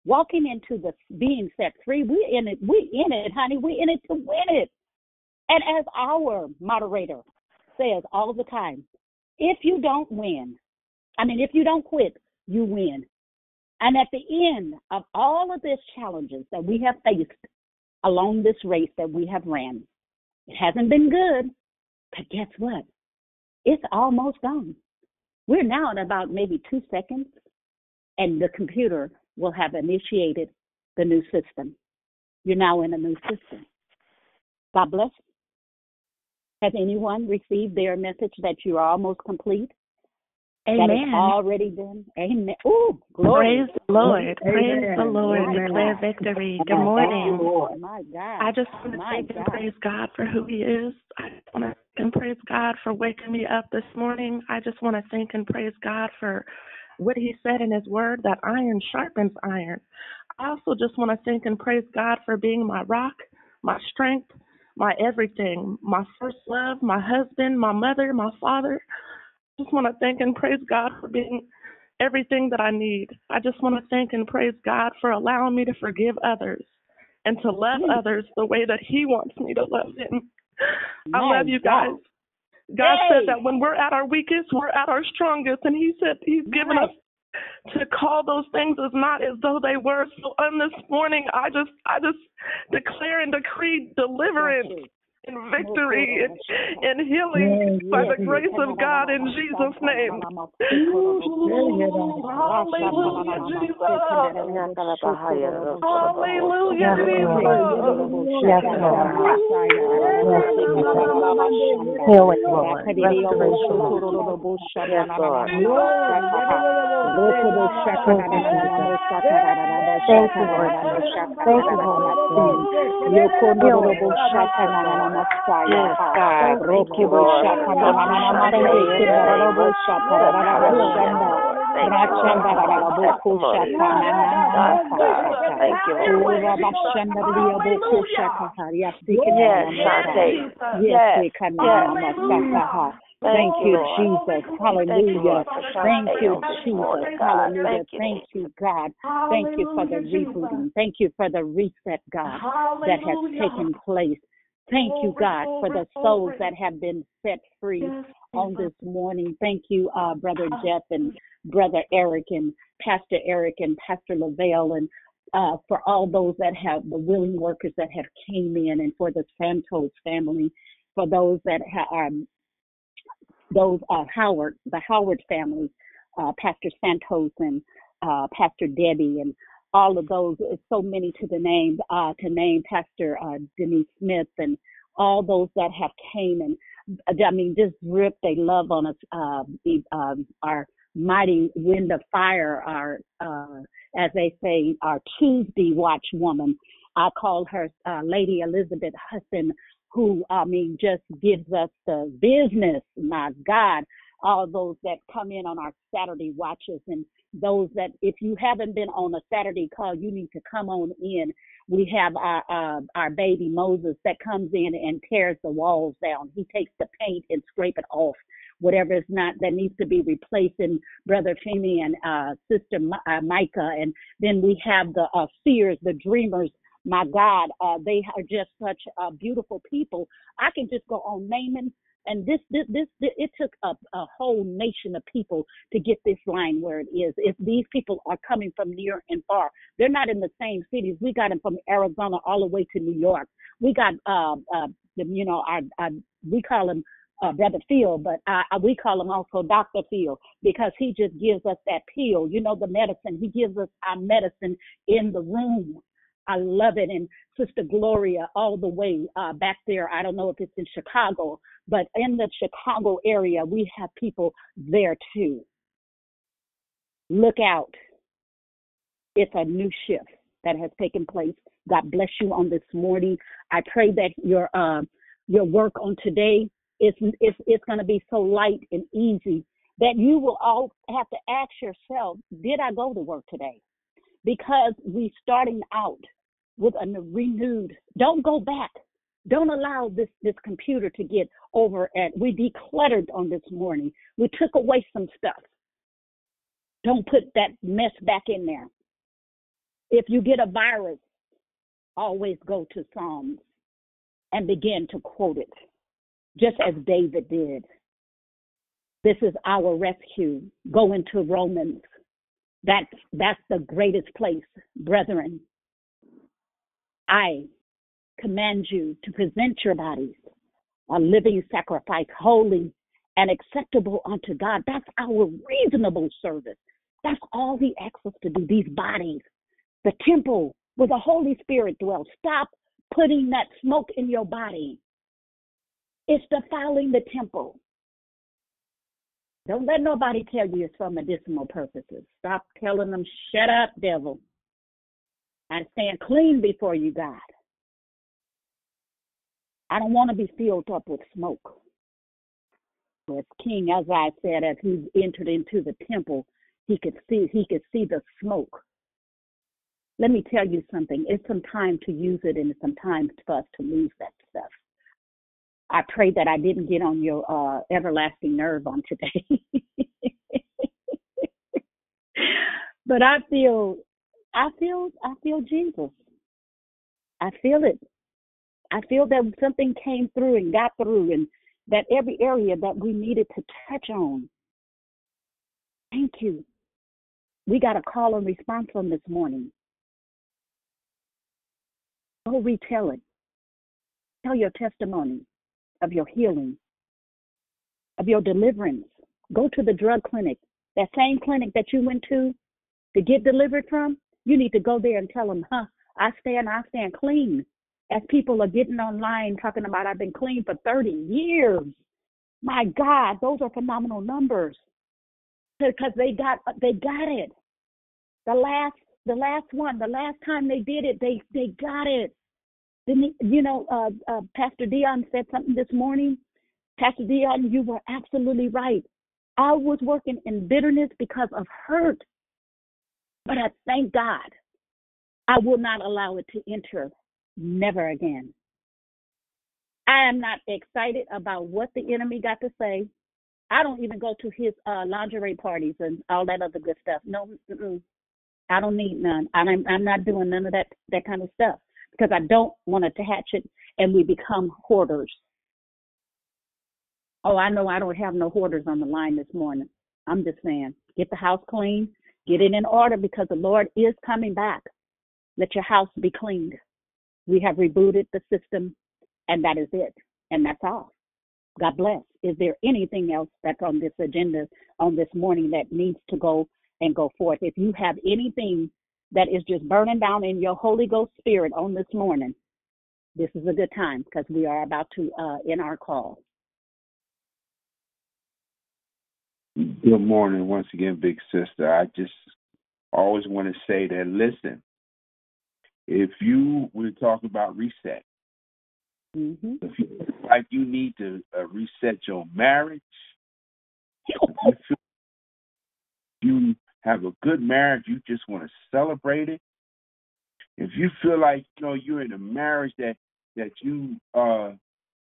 walking into the being set free. We in it, we in it, honey. We in it to win it. And as our moderator says all the time, if you don't win, I mean, if you don't quit, you win. And at the end of all of these challenges that we have faced along this race that we have ran, it hasn't been good, but guess what? It's almost gone. We're now at about maybe two seconds, and the computer will have initiated the new system. You're now in a new system. God bless. Has anyone received their message that you are almost complete? That Amen. it's already been. Amen. Ooh, glory. Praise the Lord. Praise the Lord. My Declare victory. Good morning. God. My God. I just want to My thank and praise God for who He is. I just want to thank and praise God for waking me up this morning. I just want to thank and praise God for what He said in His Word that iron sharpens iron. I also just want to thank and praise God for being my rock, my strength, my everything, my first love, my husband, my mother, my father. I Just want to thank and praise God for being everything that I need. I just want to thank and praise God for allowing me to forgive others and to love others the way that He wants me to love them. I love you guys. God. Hey. said that when we're at our weakest, we're at our strongest, and He said He's given us to call those things as not as though they were. So on this morning, I just, I just declare and decree deliverance and victory and, and healing by the grace of God in Jesus' name. Hallelujah, Jesus. Hallelujah, Yes, Lord. Healing, Lord. Restoration. Yes, Lord. Thank you, Lord. Thank you, Holy Spirit. Healing. Yes, God. Thank you, Lord. Thank you, Lord. Yes, Yes, yes. Thank you, Jesus. Hallelujah. Thank you, Jesus. Hallelujah. Thank you. God. Thank you for the rebooting. Thank you for the reset, God, that has taken place. Thank you, God, for the souls that have been set free on this morning. Thank you, uh, Brother Jeff and Brother Eric and Pastor Eric and Pastor Lavelle and uh, for all those that have the willing workers that have came in and for the Santos family, for those that ha- are those uh, Howard, the Howard family, uh, Pastor Santos and uh, Pastor Debbie, and all of those. It's so many to the name uh, to name Pastor uh, Denise Smith and all those that have came and I mean just rip they love on us. Uh, the, um, our mighty wind of fire, our uh, as they say, our Tuesday watch woman. I call her uh, Lady Elizabeth Hudson who I mean just gives us the business. My God, all those that come in on our Saturday watches and those that if you haven't been on a Saturday call, you need to come on in. We have our uh, our baby Moses that comes in and tears the walls down. He takes the paint and scrape it off. Whatever is not that needs to be replaced, and Brother Femi and uh, Sister Mi- uh, Micah, and then we have the uh, seers, the dreamers my God, uh, they are just such uh, beautiful people. I can just go on naming, and this, this, this, this it took a, a whole nation of people to get this line where it is. If these people are coming from near and far, they're not in the same cities. We got them from Arizona all the way to New York. We got, uh, uh, the, you know, our, our we call him uh, Brother Phil, but uh, we call him also Dr. Phil because he just gives us that pill, you know, the medicine. He gives us our medicine in the room. I love it. And Sister Gloria, all the way uh, back there, I don't know if it's in Chicago, but in the Chicago area, we have people there too. Look out. It's a new shift that has taken place. God bless you on this morning. I pray that your uh, your work on today is is going to be so light and easy that you will all have to ask yourself, did I go to work today? Because we starting out with a renewed. Don't go back. Don't allow this this computer to get over at. we decluttered on this morning. We took away some stuff. Don't put that mess back in there. If you get a virus, always go to Psalms and begin to quote it, just as David did. This is our rescue. Go into Romans. That's that's the greatest place, brethren. I command you to present your bodies a living sacrifice, holy and acceptable unto God. That's our reasonable service. That's all He asks us to do. These bodies, the temple where the Holy Spirit dwells. Stop putting that smoke in your body. It's defiling the temple. Don't let nobody tell you it's for medicinal purposes. Stop telling them, shut up, devil. I stand clean before you, God. I don't want to be filled up with smoke. As King Uzziah said, as he entered into the temple, he could see he could see the smoke. Let me tell you something. It's some time to use it, and it's some time for us to lose that stuff. I pray that I didn't get on your uh, everlasting nerve on today. but I feel, I feel, I feel Jesus. I feel it. I feel that something came through and got through, and that every area that we needed to touch on. Thank you. We got a call and response from this morning. Go retell it. Tell your testimony of your healing, of your deliverance. Go to the drug clinic, that same clinic that you went to to get delivered from. You need to go there and tell them, huh, I stand, I stand clean. As people are getting online talking about, I've been clean for 30 years. My God, those are phenomenal numbers because they got they got it. The last the last one, the last time they did it, they they got it. Didn't you know? Uh, uh, Pastor Dion said something this morning. Pastor Dion, you were absolutely right. I was working in bitterness because of hurt, but I thank God I will not allow it to enter. Never again. I am not excited about what the enemy got to say. I don't even go to his uh, lingerie parties and all that other good stuff. No, mm-mm. I don't need none. I'm I'm not doing none of that that kind of stuff because I don't want to hatch it and we become hoarders. Oh, I know I don't have no hoarders on the line this morning. I'm just saying, get the house clean, get it in order because the Lord is coming back. Let your house be cleaned. We have rebooted the system, and that is it. And that's all. God bless. Is there anything else that's on this agenda on this morning that needs to go and go forth? If you have anything that is just burning down in your Holy Ghost spirit on this morning, this is a good time because we are about to uh, end our call. Good morning once again, big sister. I just always want to say that listen, if you were to talk about reset, mm-hmm. if you feel like you need to uh, reset your marriage, if you feel you have a good marriage, you just want to celebrate it. If you feel like you know you're in a marriage that that you uh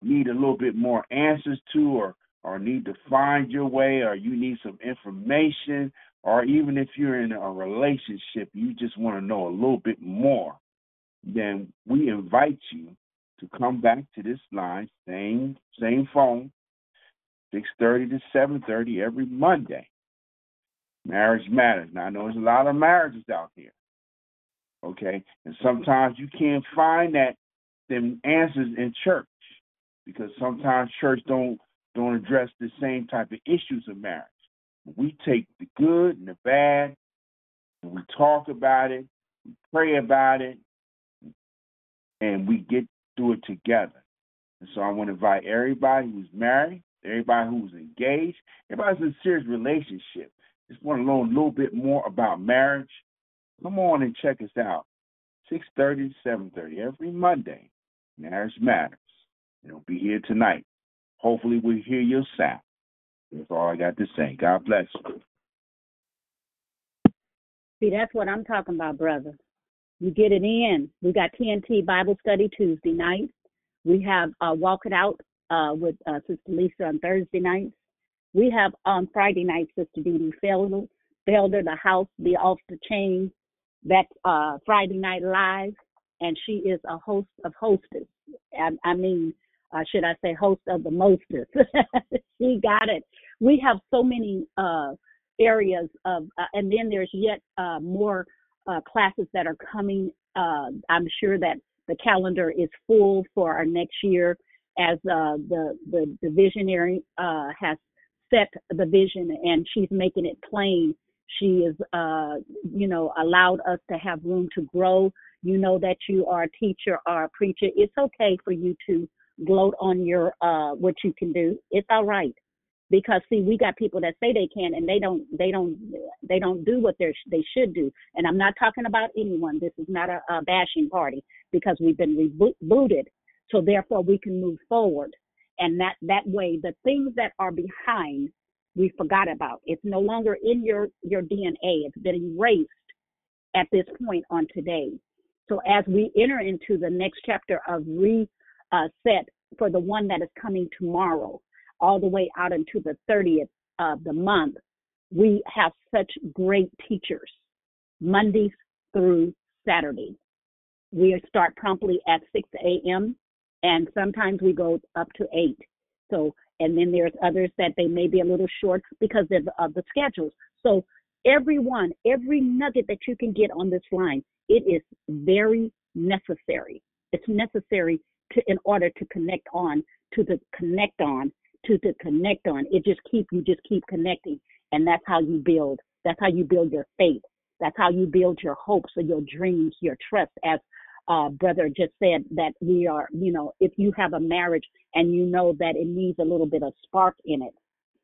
need a little bit more answers to or or need to find your way or you need some information or even if you're in a relationship you just want to know a little bit more then we invite you to come back to this line same same phone 6:30 to 7:30 every Monday. Marriage matters. Now I know there's a lot of marriages out here okay? And sometimes you can't find that them answers in church because sometimes church don't don't address the same type of issues of marriage. We take the good and the bad, and we talk about it, we pray about it, and we get through it together. And so I want to invite everybody who's married, everybody who's engaged, everybody's in a serious relationship, just want to learn a little bit more about marriage. Come on and check us out. 6.30 to 7.30 every Monday. Marriage Matters. and It'll be here tonight. Hopefully we'll hear your sound. That's all I got to say. God bless you. See, that's what I'm talking about, brother. You get it in. We got TNT Bible Study Tuesday night. We have uh, Walk It Out uh, with uh, Sister Lisa on Thursday nights. We have on Friday night Sister Dee Dee Felder, Felder, the house, the off the chain. That's uh, Friday night live, and she is a host of hostess. I, I mean, uh, should I say, host of the mostest. she got it. We have so many uh, areas of, uh, and then there's yet uh, more uh, classes that are coming. Uh, I'm sure that the calendar is full for our next year as the, the, the visionary has set the vision and she's making it plain. She is, you know, allowed us to have room to grow. You know that you are a teacher or a preacher. It's okay for you to gloat on your uh what you can do. It's all right. Because see, we got people that say they can and they don't they don't they don't do what they they should do. And I'm not talking about anyone. This is not a, a bashing party because we've been rebooted. So therefore we can move forward. And that that way the things that are behind we forgot about. It's no longer in your your DNA. It's been erased at this point on today. So as we enter into the next chapter of re uh, set for the one that is coming tomorrow, all the way out into the 30th of the month. We have such great teachers. Mondays through Saturday. We start promptly at 6 a.m. and sometimes we go up to 8. So, and then there's others that they may be a little short because of, of the schedules. So, everyone, every nugget that you can get on this line, it is very necessary. It's necessary to in order to connect on to the connect on to the connect on. It just keep you just keep connecting, and that's how you build. That's how you build your faith. That's how you build your hopes or your dreams, your trust. As uh, brother just said, that we are, you know, if you have a marriage and you know that it needs a little bit of spark in it,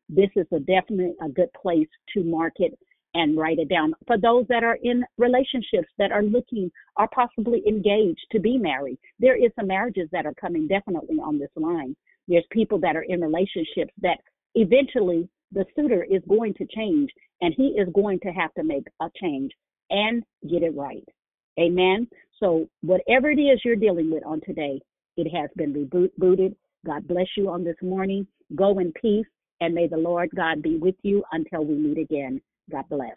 this is a definite a good place to mark it and write it down. For those that are in relationships that are looking are possibly engaged to be married, there is some marriages that are coming definitely on this line. There's people that are in relationships that eventually the suitor is going to change and he is going to have to make a change and get it right. Amen. So whatever it is you're dealing with on today, it has been rebooted. God bless you on this morning. Go in peace and may the Lord God be with you until we meet again. God bless.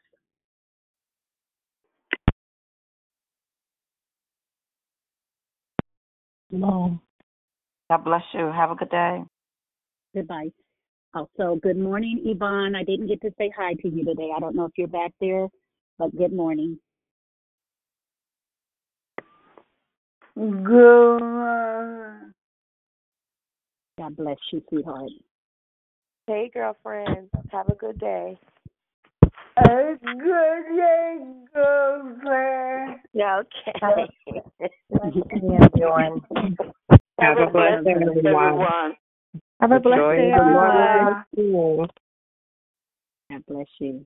Shalom. God bless you. Have a good day. Goodbye. Also, good morning, Yvonne. I didn't get to say hi to you today. I don't know if you're back there, but good morning. Good. God bless you, sweetheart. Hey, girlfriend. Have a good day. A good day, girlfriend. Yeah, okay. everyone. Have a blessed day, everyone. Have a blessed day, everyone. God bless you.